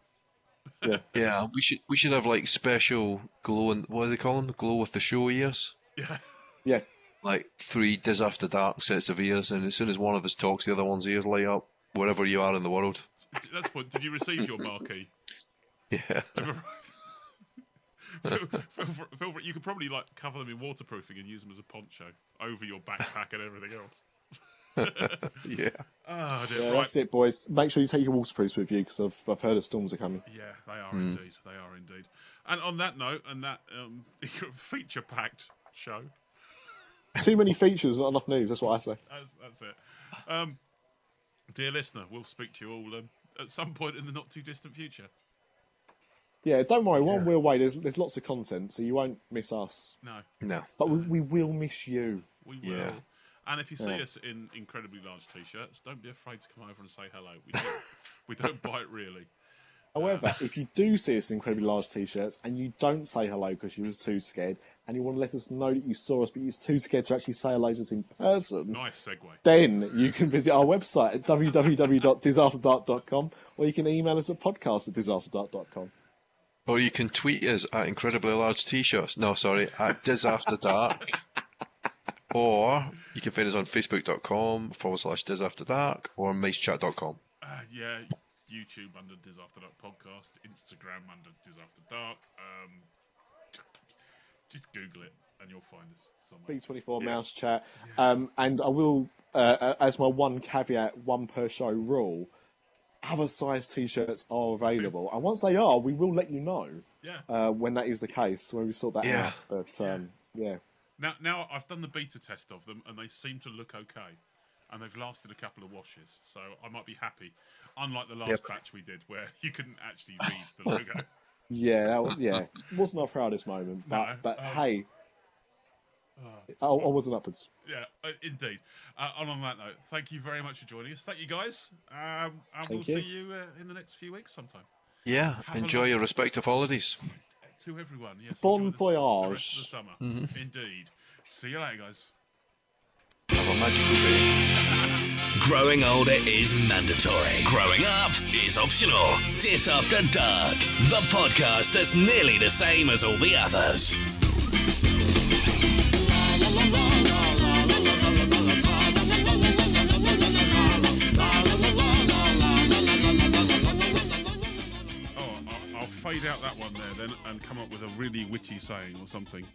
Yeah, yeah. we should we should have like special glow and what do they call them? Glow with the show ears. Yeah. Yeah, Like three Dis After Dark sets of ears, and as soon as one of us talks, the other one's ears light up wherever you are in the world. That's point. Did you receive your marquee? Yeah. Feel- feel fr- feel you could probably like cover them in waterproofing and use them as a poncho over your backpack and everything else. yeah. Oh dear. yeah, right. that's it, boys. Make sure you take your waterproofs with you because I've, I've heard of storms are coming. Yeah, they are Hmm. indeed. They are indeed. And on that note, and that um, feature-packed show, Too many features, not enough news. That's what I say. that's, that's it. Um, dear listener, we'll speak to you all um, at some point in the not-too-distant future. Yeah, don't worry. One we're away. There's there's lots of content, so you won't miss us. No, No. But we, we will miss you. we will. Yeah. And if you see Yeah. us in incredibly large t-shirts, don't be afraid to come over and say hello. We don't, we don't bite really. However, um, if you do see us in incredibly large t-shirts and you don't say hello because you were too scared, and you want to let us know that you saw us but you're too scared to actually say hello to us in person, Nice segue. then you can visit our website at www.disafterdark.com or you can email us at podcast at disafterdark.com. Or you can tweet us at incredibly large t-shirts. No, sorry, at Dis After Dark. or you can find us on facebook.com forward slash Dis After Dark or MiceChat.com. Uh, yeah, YouTube under Dis After Dark podcast, Instagram under Dis After Dark. Um, just Google it and you'll find us somewhere. B24 mouse chat. Um, and I will, uh, uh, as my one caveat, one per show rule, other size t-shirts are available. And once they are, we will let you know Yeah. uh, when that is the case, when we sort that Yeah. out. But um, yeah. Now, now I've done the beta test of them and they seem to look okay. And they've lasted a couple of washes, so I might be happy. Unlike the last Yep. batch we did, where you couldn't actually read the logo. Yeah, that, was- yeah. wasn't our proudest moment, but No, but um, hey, I, I wasn't upwards. Yeah, uh, indeed. Uh, and on that note, thank you very much for joining us. Thank you, guys. Um, and we'll you. see you uh, in the next few weeks sometime. Yeah, Have enjoy your respective holidays. To everyone, yes. Bon enjoy this- the rest voyage. of the summer. Mm-hmm. Indeed. See you later, guys. Have a magical day. Growing older is mandatory. Growing up is optional. Dis After Dark, the podcast that's nearly the same as all the others. Out that one there then and come up with a really witty saying or something.